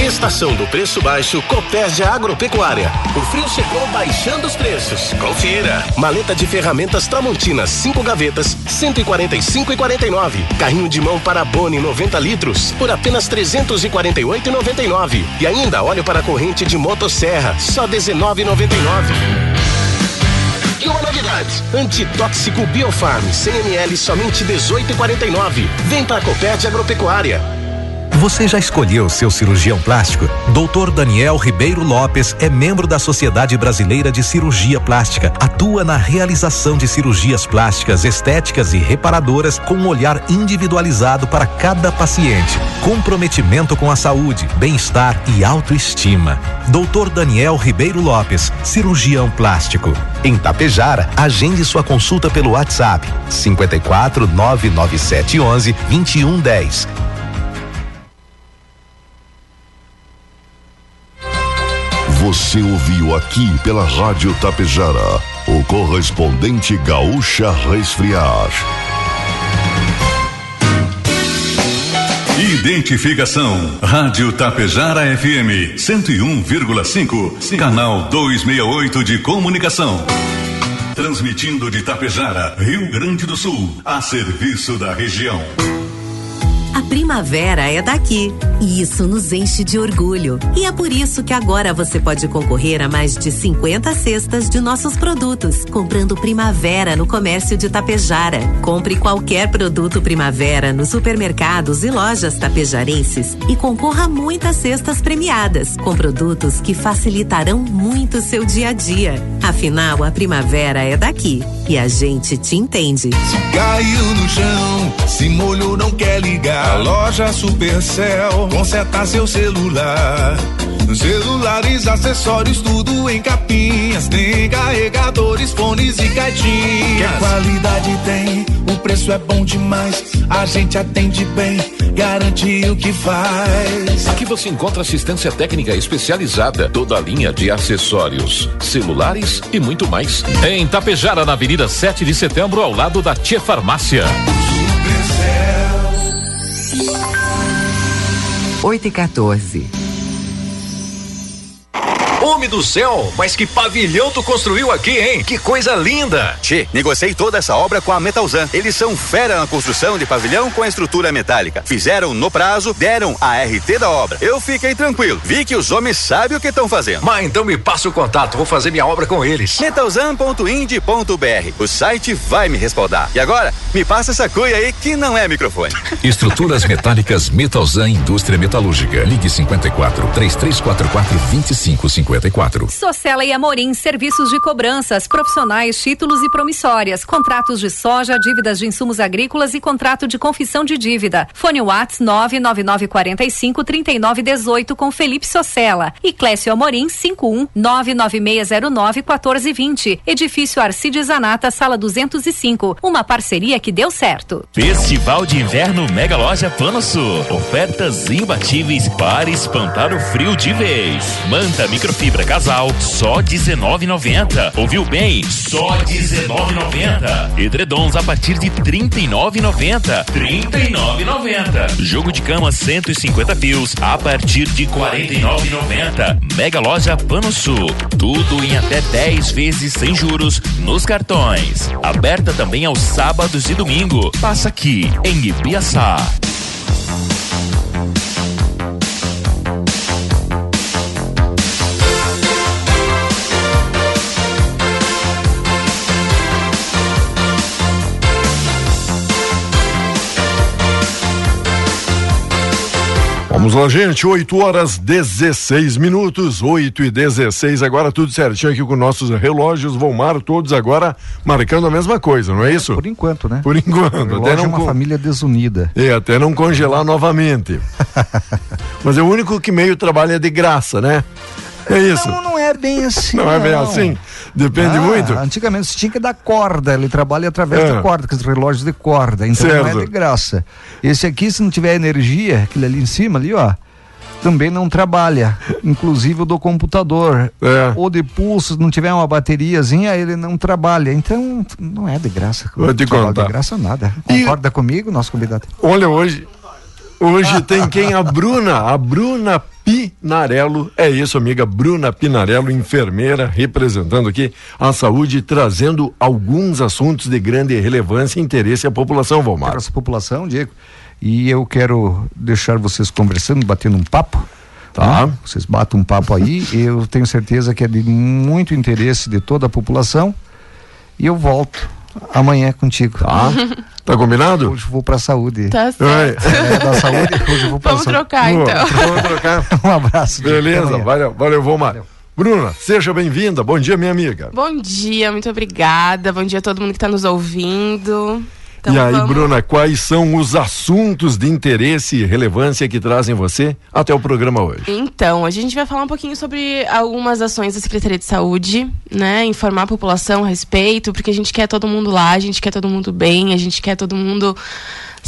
Estação do Preço Baixo Copérdia Agropecuária. O frio chegou baixando os preços. Confira. Maleta de ferramentas Tramontina 5 gavetas, 145,49. Carrinho de mão para Boni 90 litros por apenas 348,99. E ainda óleo para corrente de motosserra, só 19,99. E uma novidade: antitóxico Biofarm 100 ml somente 18,49. Vem para a Copérdia Agropecuária. Você já escolheu seu cirurgião plástico? Dr. Daniel Ribeiro Lopes é membro da Sociedade Brasileira de Cirurgia Plástica. Atua na realização de cirurgias plásticas, estéticas e reparadoras com um olhar individualizado para cada paciente. Comprometimento com a saúde, bem-estar e autoestima. Dr. Daniel Ribeiro Lopes, cirurgião plástico. Em Tapejara, agende sua consulta pelo WhatsApp 54 99711 2110 Você ouviu aqui pela Rádio Tapejara, o correspondente Gaúcha Resfriar. Identificação. Rádio Tapejara FM 101,5. Canal 268 de comunicação. Transmitindo de Tapejara, Rio Grande do Sul, a serviço da região. Primavera é daqui e isso nos enche de orgulho. E é por isso que agora você pode concorrer a mais de 50 cestas de nossos produtos, comprando Primavera no comércio de Tapejara. Compre qualquer produto Primavera nos supermercados e lojas tapejarenses e concorra a muitas cestas premiadas, com produtos que facilitarão muito seu dia a dia. Afinal, a primavera é daqui e a gente te entende. Se caiu no chão, se molhou, não quer ligar a loja Supercell conserta seu celular. Celulares, acessórios, tudo em capinhas. Tem carregadores, fones e caixinhas. Que qualidade tem, o preço é bom demais. A gente atende bem, garante o que faz. Aqui você encontra assistência técnica especializada, toda a linha de acessórios, celulares e muito mais. Em Tapejara, na Avenida 7 de Setembro, ao lado da Tia Farmácia. 8 e 14. Homem do céu, mas que pavilhão tu construiu aqui, hein? Que coisa linda! Che, negociei toda essa obra com a Metalzan. Eles são fera na construção de pavilhão com a estrutura metálica. Fizeram no prazo, deram a RT da obra. Eu fiquei tranquilo. Vi que os homens sabem o que estão fazendo. Mas então me passa o contato, vou fazer minha obra com eles. Metalzan.ind.br. O site vai me respaldar. E agora, me passa essa cuia aí que não é microfone. [LAUGHS] Estruturas metálicas Metalzan Indústria Metalúrgica. Ligue 54 3344 2550 54. Socela e Amorim, serviços de cobranças, profissionais, títulos e promissórias, contratos de soja, dívidas de insumos agrícolas e contrato de confissão de dívida. Fone Whats 99945 3918 com Felipe Socela e Clécio Amorim 51 99609 1420. Edifício Arcides Zanata, sala 205. Uma parceria que deu certo. Festival de Inverno Mega Loja Plano Sul. Ofertas imbatíveis para espantar o frio de vez. Manta microfibra casal, só 19,90. Ouviu bem? Só 19,90. Edredons a partir de 39,90. 39,90. Jogo de cama 150 fios a partir de 49,90. Mega Loja Plano Sul. Tudo em até 10 vezes sem juros nos cartões. Aberta também aos sábados e domingo. Passa aqui em Ibiaçá. Vamos lá, gente. 8 horas 16 minutos, 8 e 16. Agora tudo certinho aqui com nossos relógios. Volmar, todos agora marcando a mesma coisa, não é isso? Por enquanto, né? Por enquanto. O Até relógio não é uma con- família desunida. É, até não congelar novamente. [LAUGHS] Mas é o único que meio trabalha de graça, né? É isso. Não, não é bem assim. Não é bem assim? Depende Ah, muito. Antigamente você tinha que dar corda, ele trabalha através É. da corda, com os relógios de corda, então não Certo. é de graça. Esse aqui, se não tiver energia, aquele ali em cima, ali, ó, também não trabalha. Inclusive o do computador. É. Ou de pulso, se não tiver uma bateriazinha, ele não trabalha. Então, não é de graça. Vou te Trabalho contar. De graça nada. Concorda comigo, nosso convidado? Olha, hoje. Hoje tem quem? A Bruna, a Bruna Pinarello. É isso, amiga. Bruna Pinarello, enfermeira, representando aqui a saúde, trazendo alguns assuntos de grande relevância e interesse à população, Valmar. Para essa população, Diego. E eu quero deixar vocês conversando, batendo um papo. Tá. né? Vocês batem um papo aí. Eu tenho certeza que é de muito interesse de toda a população. E eu volto amanhã contigo. Tá. Tá combinado? Hoje eu vou pra saúde. Tá certo. É, da saúde, hoje eu vou pra Vamos saúde. trocar, então. Vamos trocar. [LAUGHS] Um abraço. Beleza, valeu, valeu, Valmar. Bruna, seja bem-vinda. Bom dia, minha amiga. Bom dia, muito obrigada. Bom dia a todo mundo que está nos ouvindo. Então, e aí, vamos- Bruna, quais são os assuntos de interesse e relevância que trazem você até o programa hoje? Então, a gente vai falar um pouquinho sobre algumas ações da Secretaria de Saúde, né? Informar a população a respeito, porque a gente quer todo mundo lá, a gente quer todo mundo bem, a gente quer todo mundo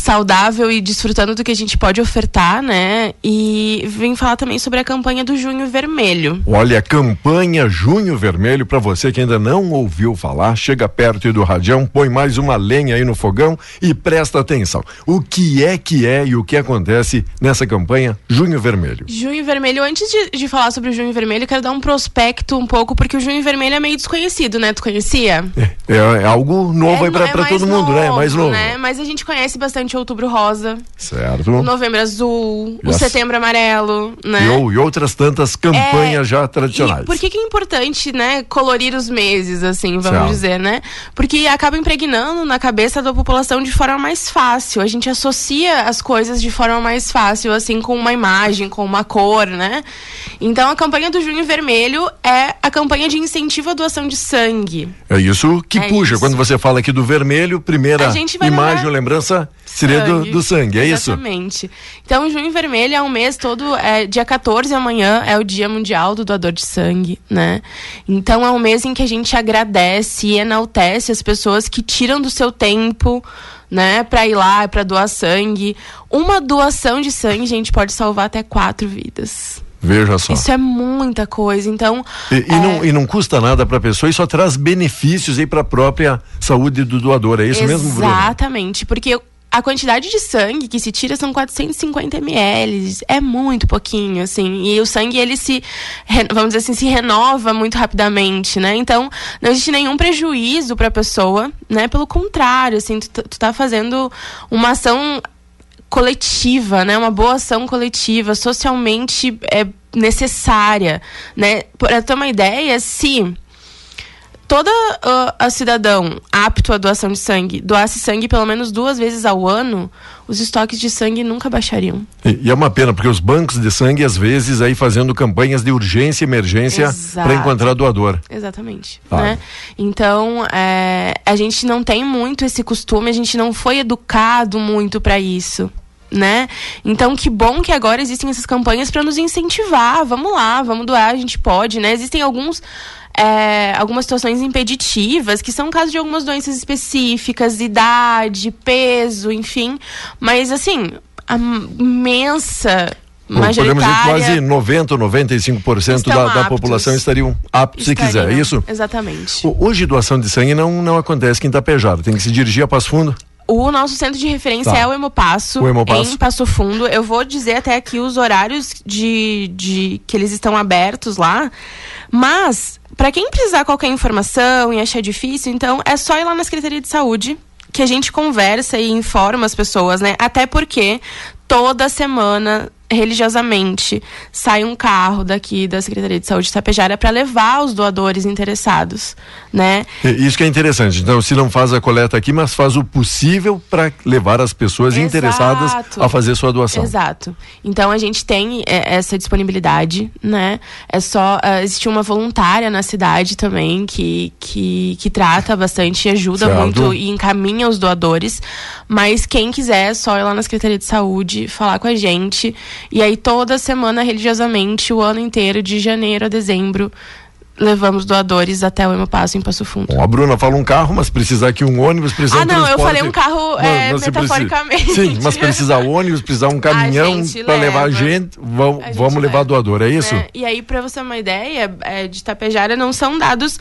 saudável e desfrutando do que a gente pode ofertar, né? E vim falar também sobre a campanha do Junho Vermelho. Olha, campanha Junho Vermelho, para você que ainda não ouviu falar, chega perto aí do radião, põe mais uma lenha aí no fogão e presta atenção. O que é que é e o que acontece nessa campanha Junho Vermelho? Junho Vermelho, antes de, de falar sobre o Junho Vermelho, eu quero dar um prospecto um pouco, porque o Junho Vermelho é meio desconhecido, né? Tu conhecia? É, é algo novo aí no- pra, pra mais todo mundo, né? Mais novo. Né? Mas a gente conhece bastante o Outubro Rosa, Certo. o Novembro Azul, o. Setembro Amarelo, né? E, e outras tantas campanhas já tradicionais. Por que, que é importante, né, colorir os meses, assim, vamos Certo. dizer, né? Porque acaba impregnando na cabeça da população de forma mais fácil. A gente associa as coisas de forma mais fácil, assim, com uma imagem, com uma cor, né? Então a campanha do Junho Vermelho é a campanha de incentivo à doação de sangue. É isso que É puxa. isso. Quando você fala aqui do vermelho, primeira imagem lembrar- ou lembrança seria do, do sangue, é isso? Exatamente. Então, o Junho Vermelho é um mês todo, é, dia 14 amanhã é o Dia Mundial do Doador de Sangue, né? Então, é um mês em que a gente agradece e enaltece as pessoas que tiram do seu tempo, né, pra ir lá, pra doar sangue. Uma doação de sangue, gente, pode salvar até quatro vidas. Veja só. Isso é muita coisa. Então, E, e não, e não custa nada para a pessoa e só traz benefícios aí para a própria saúde do doador. É isso mesmo, Bruno? Exatamente, porque a quantidade de sangue que se tira são 450 ml, é muito pouquinho, assim, e o sangue ele se, vamos dizer assim, se renova muito rapidamente, né? Então, não existe nenhum prejuízo para a pessoa, né? Pelo contrário, assim, tu, tu tá fazendo uma ação coletiva, né? Uma boa ação coletiva, socialmente é necessária, né? Para ter uma ideia, se toda ah, a cidadão apto à doação de sangue doasse sangue pelo menos duas vezes ao ano, os estoques de sangue nunca baixariam. E, e é uma pena, porque os bancos de sangue, às vezes, aí fazendo campanhas de urgência e emergência para encontrar doador. Exatamente. Tá. Né? Então, é, a gente não tem muito esse costume, a gente não foi educado muito para isso. Né? Então, que bom que agora existem essas campanhas para nos incentivar. Vamos lá, vamos doar, a gente pode, né? Existem alguns é, algumas situações impeditivas, que são casos de algumas doenças específicas, idade, peso, enfim. Mas, assim, a imensa Podemos dizer que majoritária... quase 90 ou 95% Estão da, da aptos. população estariam aptos se quiser, é isso? Exatamente. Hoje doação de sangue não, não acontece em Itapejara, tem que se dirigir a Passo Fundo. O nosso centro de referência Tá. é o Hemopasso, O Hemopasso. em Passo Fundo. Eu vou dizer até aqui os horários de, de que eles estão abertos lá. Mas, para quem precisar qualquer informação e achar difícil, então é só ir lá na Secretaria de Saúde que a gente conversa e informa as pessoas, né? Até porque toda semana religiosamente sai um carro daqui da Secretaria de Saúde de Tapejara para levar os doadores interessados, né? Isso que é interessante. Então, se não faz a coleta aqui, mas faz o possível para levar as pessoas interessadas Exato. a fazer sua doação. Exato. Então a gente tem é, essa disponibilidade, né? É só. é, existe uma voluntária na cidade também que, que, que trata bastante e ajuda Certo. muito e encaminha os doadores. Mas quem quiser é só ir lá na Secretaria de Saúde, falar com a gente. E aí toda semana, religiosamente, o ano inteiro, de janeiro a dezembro, levamos doadores até o Hemopasso em Passo Fundo. Bom, a Bruna fala um carro, mas precisar aqui um ônibus, precisar Ah, um não, eu transporte. falei um carro, é, Mas- mas se precisa- metaforicamente. Sim, mas precisar ônibus, precisar um caminhão para levar a gente, vamos, A gente vamos levar doador, é isso? né? E aí, pra você ter uma ideia, é, de Tapejara não são dados.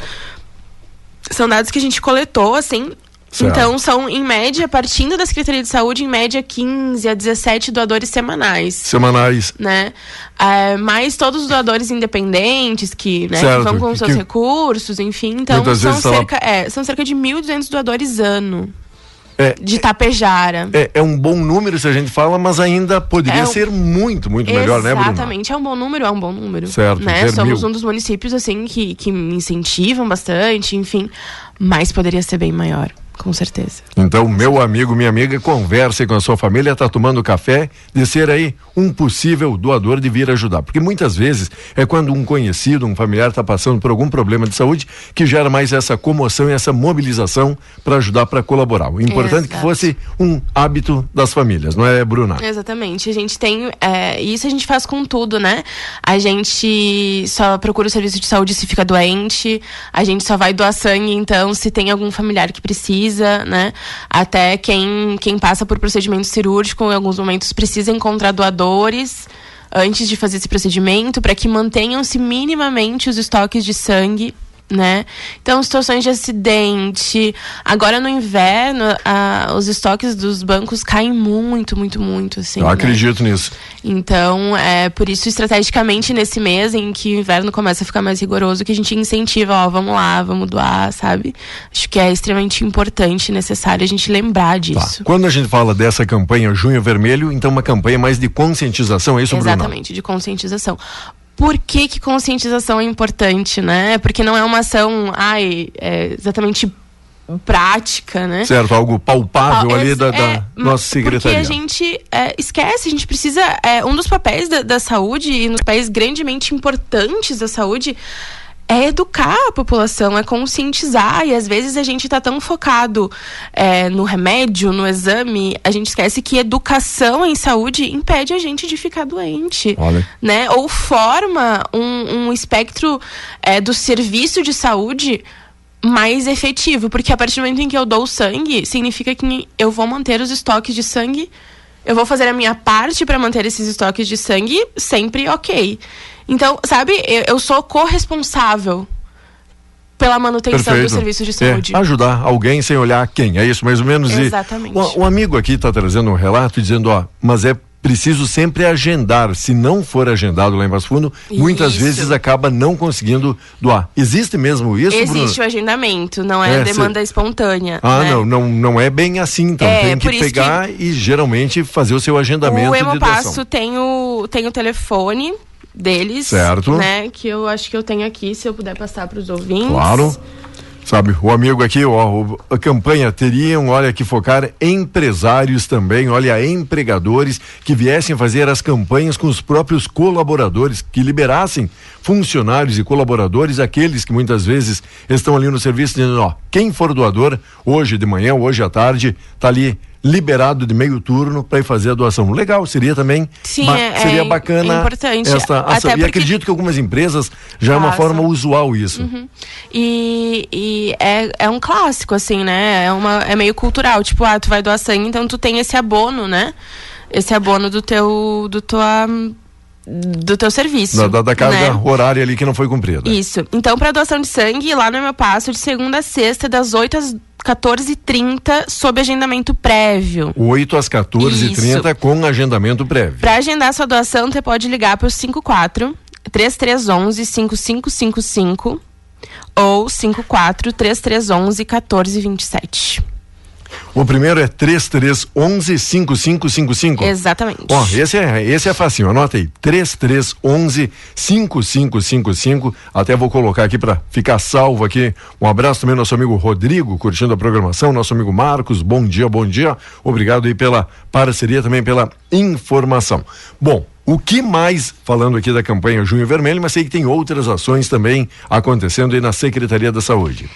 São dados que a gente coletou, assim. Certo. Então, são, em média, partindo da Secretaria de Saúde, em média, 15 a 17 doadores semanais. Semanais. Né? É, mais todos os doadores independentes que, né, que vão com que- seus que- recursos, enfim. Então, são cerca, é, são cerca de 1.200 doadores ano É, de Tapejara. é, é um bom número se a gente fala, mas ainda poderia É um- ser muito, muito melhor, né, Bruna? Exatamente, é um bom número, é um bom número. Certo, né? Somos mil. um dos municípios assim que, que incentivam bastante, enfim, mas poderia ser bem maior, com certeza. Então, meu amigo, minha amiga, converse com a sua família, está tomando café, de ser aí um possível doador de vir ajudar. Porque muitas vezes é quando um conhecido, um familiar está passando por algum problema de saúde que gera mais essa comoção e essa mobilização para ajudar, para colaborar. O importante é que fosse um hábito das famílias, não é, Bruna? Exatamente. A gente tem. É, isso a gente faz com tudo, né? A gente só procura o serviço de saúde se fica doente, a gente só vai doar sangue, então, se tem algum familiar que precisa, né? Até quem, quem passa por procedimento cirúrgico, em alguns momentos, precisa encontrar doadores antes de fazer esse procedimento, para que mantenham-se minimamente os estoques de sangue né? Então, situações de acidente. Agora no inverno, ah, os estoques dos bancos caem muito, muito, muito, assim. Eu né? acredito nisso. Então, é por isso, estrategicamente, nesse mês em que o inverno começa a ficar mais rigoroso, que a gente incentiva, ó, vamos lá, vamos doar, sabe? Acho que é extremamente importante e necessário a gente lembrar Tá. disso. Quando a gente fala dessa campanha Junho Vermelho, então uma campanha mais de conscientização, é isso, Bruna? Exatamente, de conscientização. Por que, que conscientização é importante, né? Porque não é uma ação, ai, é exatamente prática, né? Certo, algo palpável Ah, ali da, da é, nossa Porque secretaria. a gente é, esquece, a gente precisa. É, um dos papéis da, da saúde e nos papéis grandemente importantes da saúde é educar a população, é conscientizar. E às vezes a gente está tão focado é, no remédio, no exame, a gente esquece que educação em saúde impede a gente de ficar doente Olha. né? Ou forma um, um espectro é, do serviço de saúde mais efetivo, porque a partir do momento em que eu dou sangue, significa que eu vou manter os estoques de sangue, eu vou fazer a minha parte para manter esses estoques de sangue sempre ok. Então, sabe, eu, eu sou corresponsável pela manutenção do serviço de saúde. É, ajudar alguém sem olhar quem, é isso mais ou menos? E Exatamente. o, o amigo aqui está trazendo um relato dizendo, ó, mas é preciso sempre agendar. Se não for agendado lá em Passo Fundo, muitas Isso. vezes acaba não conseguindo doar. Existe mesmo isso, Bruno? Existe o agendamento, não é, É, demanda cê- espontânea. Ah, né? não, não, não é bem assim, então. É, tem que por isso pegar e geralmente fazer o seu agendamento O. Hemopasso tem o, tem o telefone deles. Certo. Né, que eu acho que eu tenho aqui, se eu puder passar para os ouvintes. Claro. Sabe, o amigo aqui, ó, a campanha teriam, olha, que focar empresários também, olha, empregadores que viessem fazer as campanhas com os próprios colaboradores, que liberassem funcionários e colaboradores, aqueles que muitas vezes estão ali no serviço, dizendo, ó, quem for doador, hoje de manhã, hoje à tarde, tá ali liberado de meio turno para ir fazer a doação. Legal, seria também. Sim, é- seria é bacana importante. esta Até ação. E porque- acredito que algumas empresas já é uma forma usual isso. Uhum. E, e é, é um clássico, assim, né? É, uma, é meio cultural. Tipo, ah, tu vai doar sangue, então tu tem esse abono, né? Esse abono do teu. do tua. Do teu serviço. Da, da, da carga né? horária ali que não foi cumprida. Isso. Então, para doação de sangue, lá no meu passo, de segunda a sexta, das 8 às 14h30, sob agendamento prévio. 8 às 14h30 com agendamento prévio. Para agendar sua doação, você pode ligar para o 54 3311 5555 ou 54 3311 1427. O primeiro é 3311 5555. Exatamente. Ó, esse é, esse é facinho, anota aí. 3311 5555. Até vou colocar aqui para ficar salvo aqui. Um abraço também ao nosso amigo Rodrigo, curtindo a programação, nosso amigo Marcos. Bom dia, bom dia. Obrigado aí pela parceria, também pela informação. Bom, o que mais, falando aqui da campanha Junho Vermelho, mas sei que tem outras ações também acontecendo aí na Secretaria da Saúde.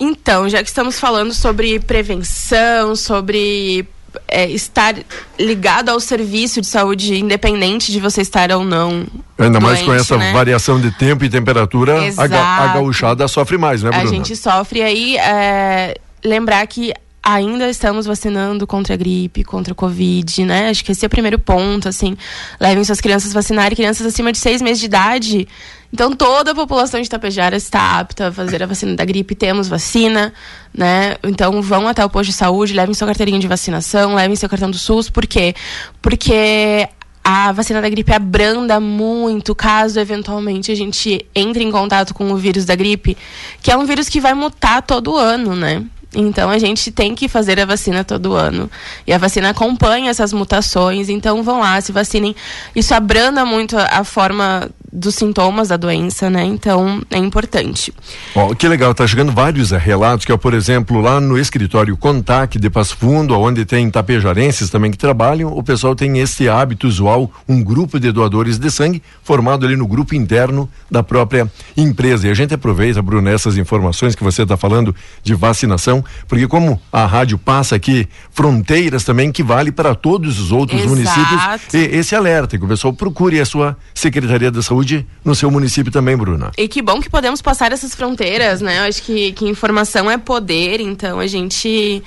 Então, já que estamos falando sobre prevenção, sobre é, estar ligado ao serviço de saúde, independente de você estar ou não. Ainda mais com doente, essa né? variação de tempo e temperatura, a, ga- a gauchada sofre mais, né, A Bruna? gente sofre aí. é, lembrar que ainda estamos vacinando contra a gripe, contra o Covid, né? Acho que esse é o primeiro ponto, assim. Levem suas crianças a vacinar, e crianças acima de seis meses de idade. Então, toda a população de Itapejara está apta a fazer a vacina da gripe. Temos vacina, né? Então, vão até o posto de saúde, levem sua carteirinha de vacinação, levem seu cartão do SUS. Por quê? Porque a vacina da gripe abranda muito caso eventualmente a gente entre em contato com o vírus da gripe, que é um vírus que vai mutar todo ano, né? Então a gente tem que fazer a vacina todo ano. E a vacina acompanha essas mutações, então vão lá, se vacinem. Isso abranda muito a, forma dos sintomas da doença, né? Então é importante. Ó, que legal, tá chegando vários eh, relatos que, ó, por exemplo, lá no escritório Contac de Passo Fundo, onde tem tapejarenses também que trabalham, o pessoal tem esse hábito usual, um grupo de doadores de sangue formado ali no grupo interno da própria empresa. E a gente aproveita, Bruno, essas informações que você está falando de vacinação, porque como a rádio passa aqui fronteiras também que vale para todos os outros Exato. municípios, e esse alerta que o pessoal procure a sua Secretaria da Saúde no seu município também, Bruna. E que bom que podemos passar essas fronteiras, né? Eu acho que, que informação é poder, então a gente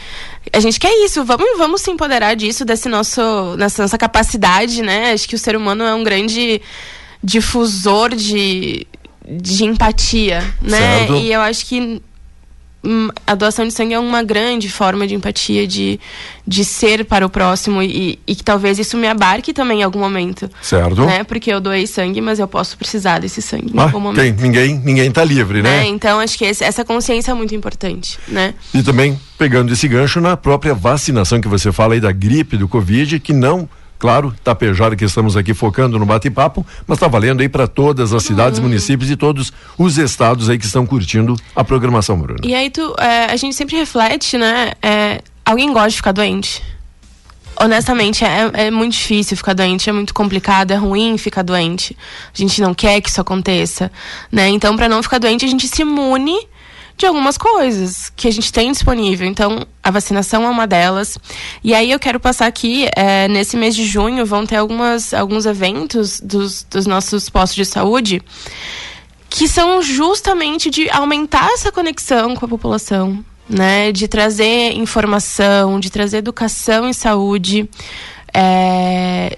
a gente quer isso. Vamos, vamos se empoderar disso, desse nosso, nessa nossa capacidade, né? Acho que o ser humano é um grande difusor de, de empatia, né? Certo. E eu acho que a doação de sangue é uma grande forma de empatia, de, de ser para o próximo e, e que talvez isso me abarque também em algum momento. Certo. Né? Porque eu doei sangue, mas eu posso precisar desse sangue em Ah, algum momento. tem, ninguém, ninguém tá livre, né? né? Então acho que esse- essa consciência é muito importante, né? E também pegando esse gancho na própria vacinação que você fala aí da gripe, do Covid, que não, claro, Tapejara que estamos aqui focando no bate-papo, mas está valendo aí para todas as cidades, Uhum. municípios e todos os estados aí que estão curtindo a programação, Bruno. E aí tu, é, a gente sempre reflete, né? é, alguém gosta de ficar doente? Honestamente, é, é muito difícil ficar doente, é muito complicado, é ruim ficar doente. A gente não quer que isso aconteça, né? Então, para não ficar doente, a gente se imune de algumas coisas que a gente tem disponível. Então, a vacinação é uma delas. E aí eu quero passar aqui, é, nesse mês de junho, vão ter algumas, alguns eventos dos, dos nossos postos de saúde que são justamente de aumentar essa conexão com a população, né? De trazer informação, de trazer educação em saúde. é,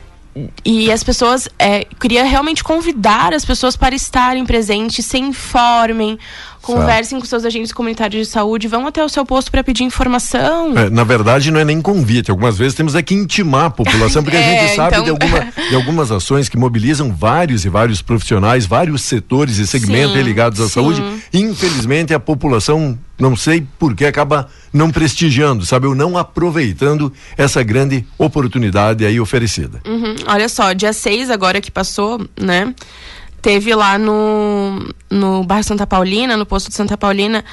E as pessoas. É, queria realmente convidar as pessoas para estarem presentes, se informem, conversem com seus agentes comunitários de saúde, vão até o seu posto para pedir informação. É, na verdade, não é nem convite. Algumas vezes temos é que intimar a população, porque a [LAUGHS] É, gente sabe então- de, alguma- de algumas ações que mobilizam vários e vários profissionais, vários setores e segmentos ligados à sim. saúde. Infelizmente, a população, não sei por que, acaba não prestigiando, sabe? Ou não aproveitando essa grande oportunidade aí oferecida. Uhum. Olha só, dia 6 agora que passou, né? Teve lá no, no bairro Santa Paulina, no posto de Santa Paulina,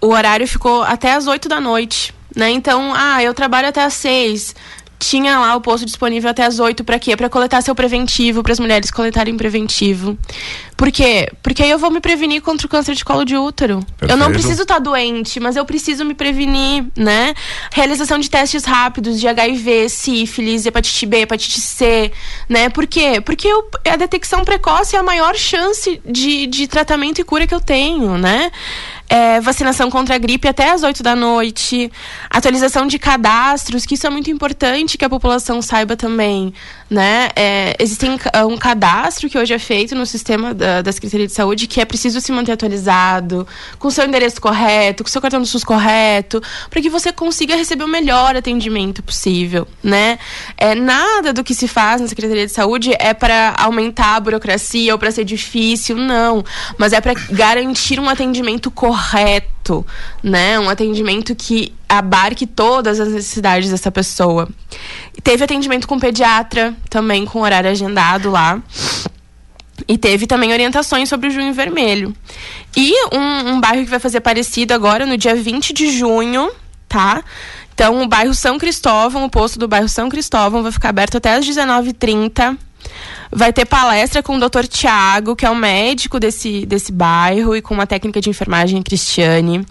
o horário ficou até as 8 da noite. Né? Então, ah, eu trabalho até às 6 tinha lá o posto disponível até as 8 para quê? Para coletar seu preventivo, para as mulheres coletarem preventivo. Por quê? Porque aí eu vou me prevenir contra o câncer de colo de útero. Perfeito. Eu não preciso estar tá doente, mas eu preciso me prevenir, né? Realização de testes rápidos de HIV, sífilis, hepatite B, hepatite C, né? Por quê? Porque eu, a detecção precoce é a maior chance de, de tratamento e cura que eu tenho, né? É, vacinação contra a gripe até as 8 da noite, atualização de cadastros, que isso é muito importante que a população saiba também. Né? É, existe um cadastro que hoje é feito no sistema da, da Secretaria de Saúde que é preciso se manter atualizado, com seu endereço correto, com seu cartão do SUS correto, para que você consiga receber o melhor atendimento possível. Né? É, nada do que se faz na Secretaria de Saúde é para aumentar a burocracia ou para ser difícil, não. Mas é para garantir um atendimento correto né? Um atendimento que abarque todas as necessidades dessa pessoa. Teve atendimento com pediatra, também com horário agendado lá. E teve também orientações sobre o junho vermelho. E um, um bairro que vai fazer parecido agora, no dia 20 de junho, tá? Então, o bairro São Cristóvão, o posto do bairro São Cristóvão, vai ficar aberto até às 19h30. Vai ter palestra com o Dr. Tiago, que é o um médico desse, desse bairro, e com uma técnica de enfermagem Cristiane.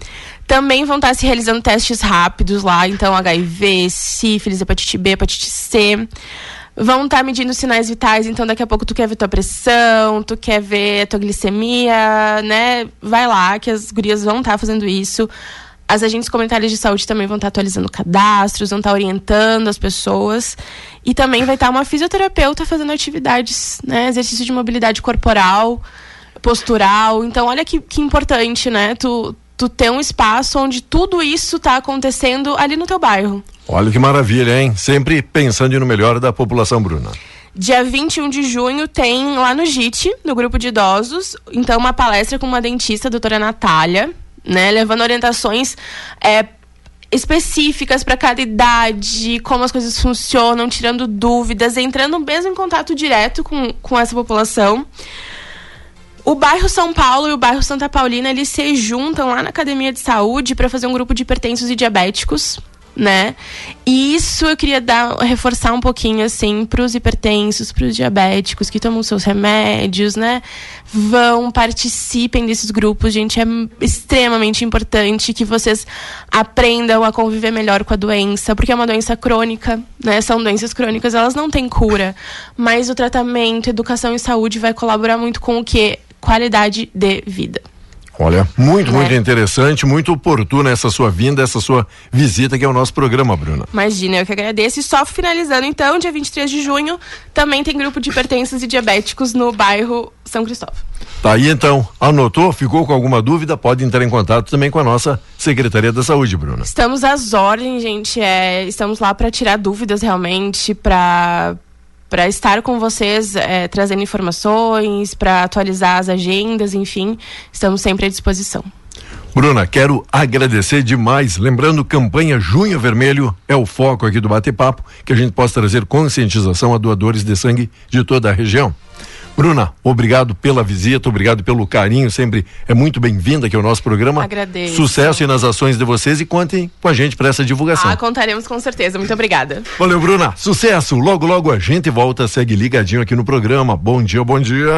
Também vão estar se realizando testes rápidos lá, então HIV, sífilis, hepatite B, hepatite C. Vão estar medindo sinais vitais, então daqui a pouco tu quer ver tua pressão, tu quer ver tua glicemia, né? Vai lá, que as gurias vão estar fazendo isso. As agentes comunitárias de saúde também vão estar atualizando cadastros, vão estar orientando as pessoas. E também vai estar uma fisioterapeuta fazendo atividades, né? Exercício de mobilidade corporal, postural. Então, olha que, que importante, né? Tu, tu ter um espaço onde tudo isso está acontecendo ali no teu bairro. Olha que maravilha, hein? Sempre pensando no melhor da população, Bruna. Dia 21 de junho tem lá no JIT, no grupo de idosos, então uma palestra com uma dentista, a doutora Natália, né? Levando orientações é, específicas para cada idade, como as coisas funcionam, tirando dúvidas, entrando mesmo em contato direto com, com essa população. O bairro São Paulo e o bairro Santa Paulina, eles se juntam lá na Academia de Saúde para fazer um grupo de hipertensos e diabéticos né? E isso eu queria dar, reforçar um pouquinho, assim, para os hipertensos, para os diabéticos que tomam seus remédios, né? Vão, participem desses grupos, gente. É extremamente importante que vocês aprendam a conviver melhor com a doença, porque é uma doença crônica, né? São doenças crônicas, elas não têm cura. Mas o tratamento, educação e saúde vai colaborar muito com o que? Qualidade de vida. Olha, muito, muito é. interessante, muito oportuna essa sua vinda, essa sua visita que é o nosso programa, Bruna. Imagina, eu que agradeço. E só finalizando, então, dia 23 de junho, também tem grupo de hipertensos e diabéticos no bairro São Cristóvão. Tá aí então, anotou? Ficou com alguma dúvida? Pode entrar em contato também com a nossa Secretaria da Saúde, Bruna. Estamos às ordens, gente. É, estamos lá para tirar dúvidas realmente, para para estar com vocês, é, trazendo informações, para atualizar as agendas, enfim, estamos sempre à disposição. Bruna, quero agradecer demais. Lembrando, campanha Junho Vermelho é o foco aqui do bate-papo, que a gente possa trazer conscientização a doadores de sangue de toda a região. Bruna, obrigado pela visita, obrigado pelo carinho, sempre é muito bem-vinda aqui ao nosso programa. Agradeço. Sucesso nas ações de vocês e contem com a gente para essa divulgação. Ah, contaremos com certeza. Muito obrigada. Valeu, Bruna. Sucesso. Logo, logo a gente volta, segue ligadinho aqui no programa. Bom dia, bom dia.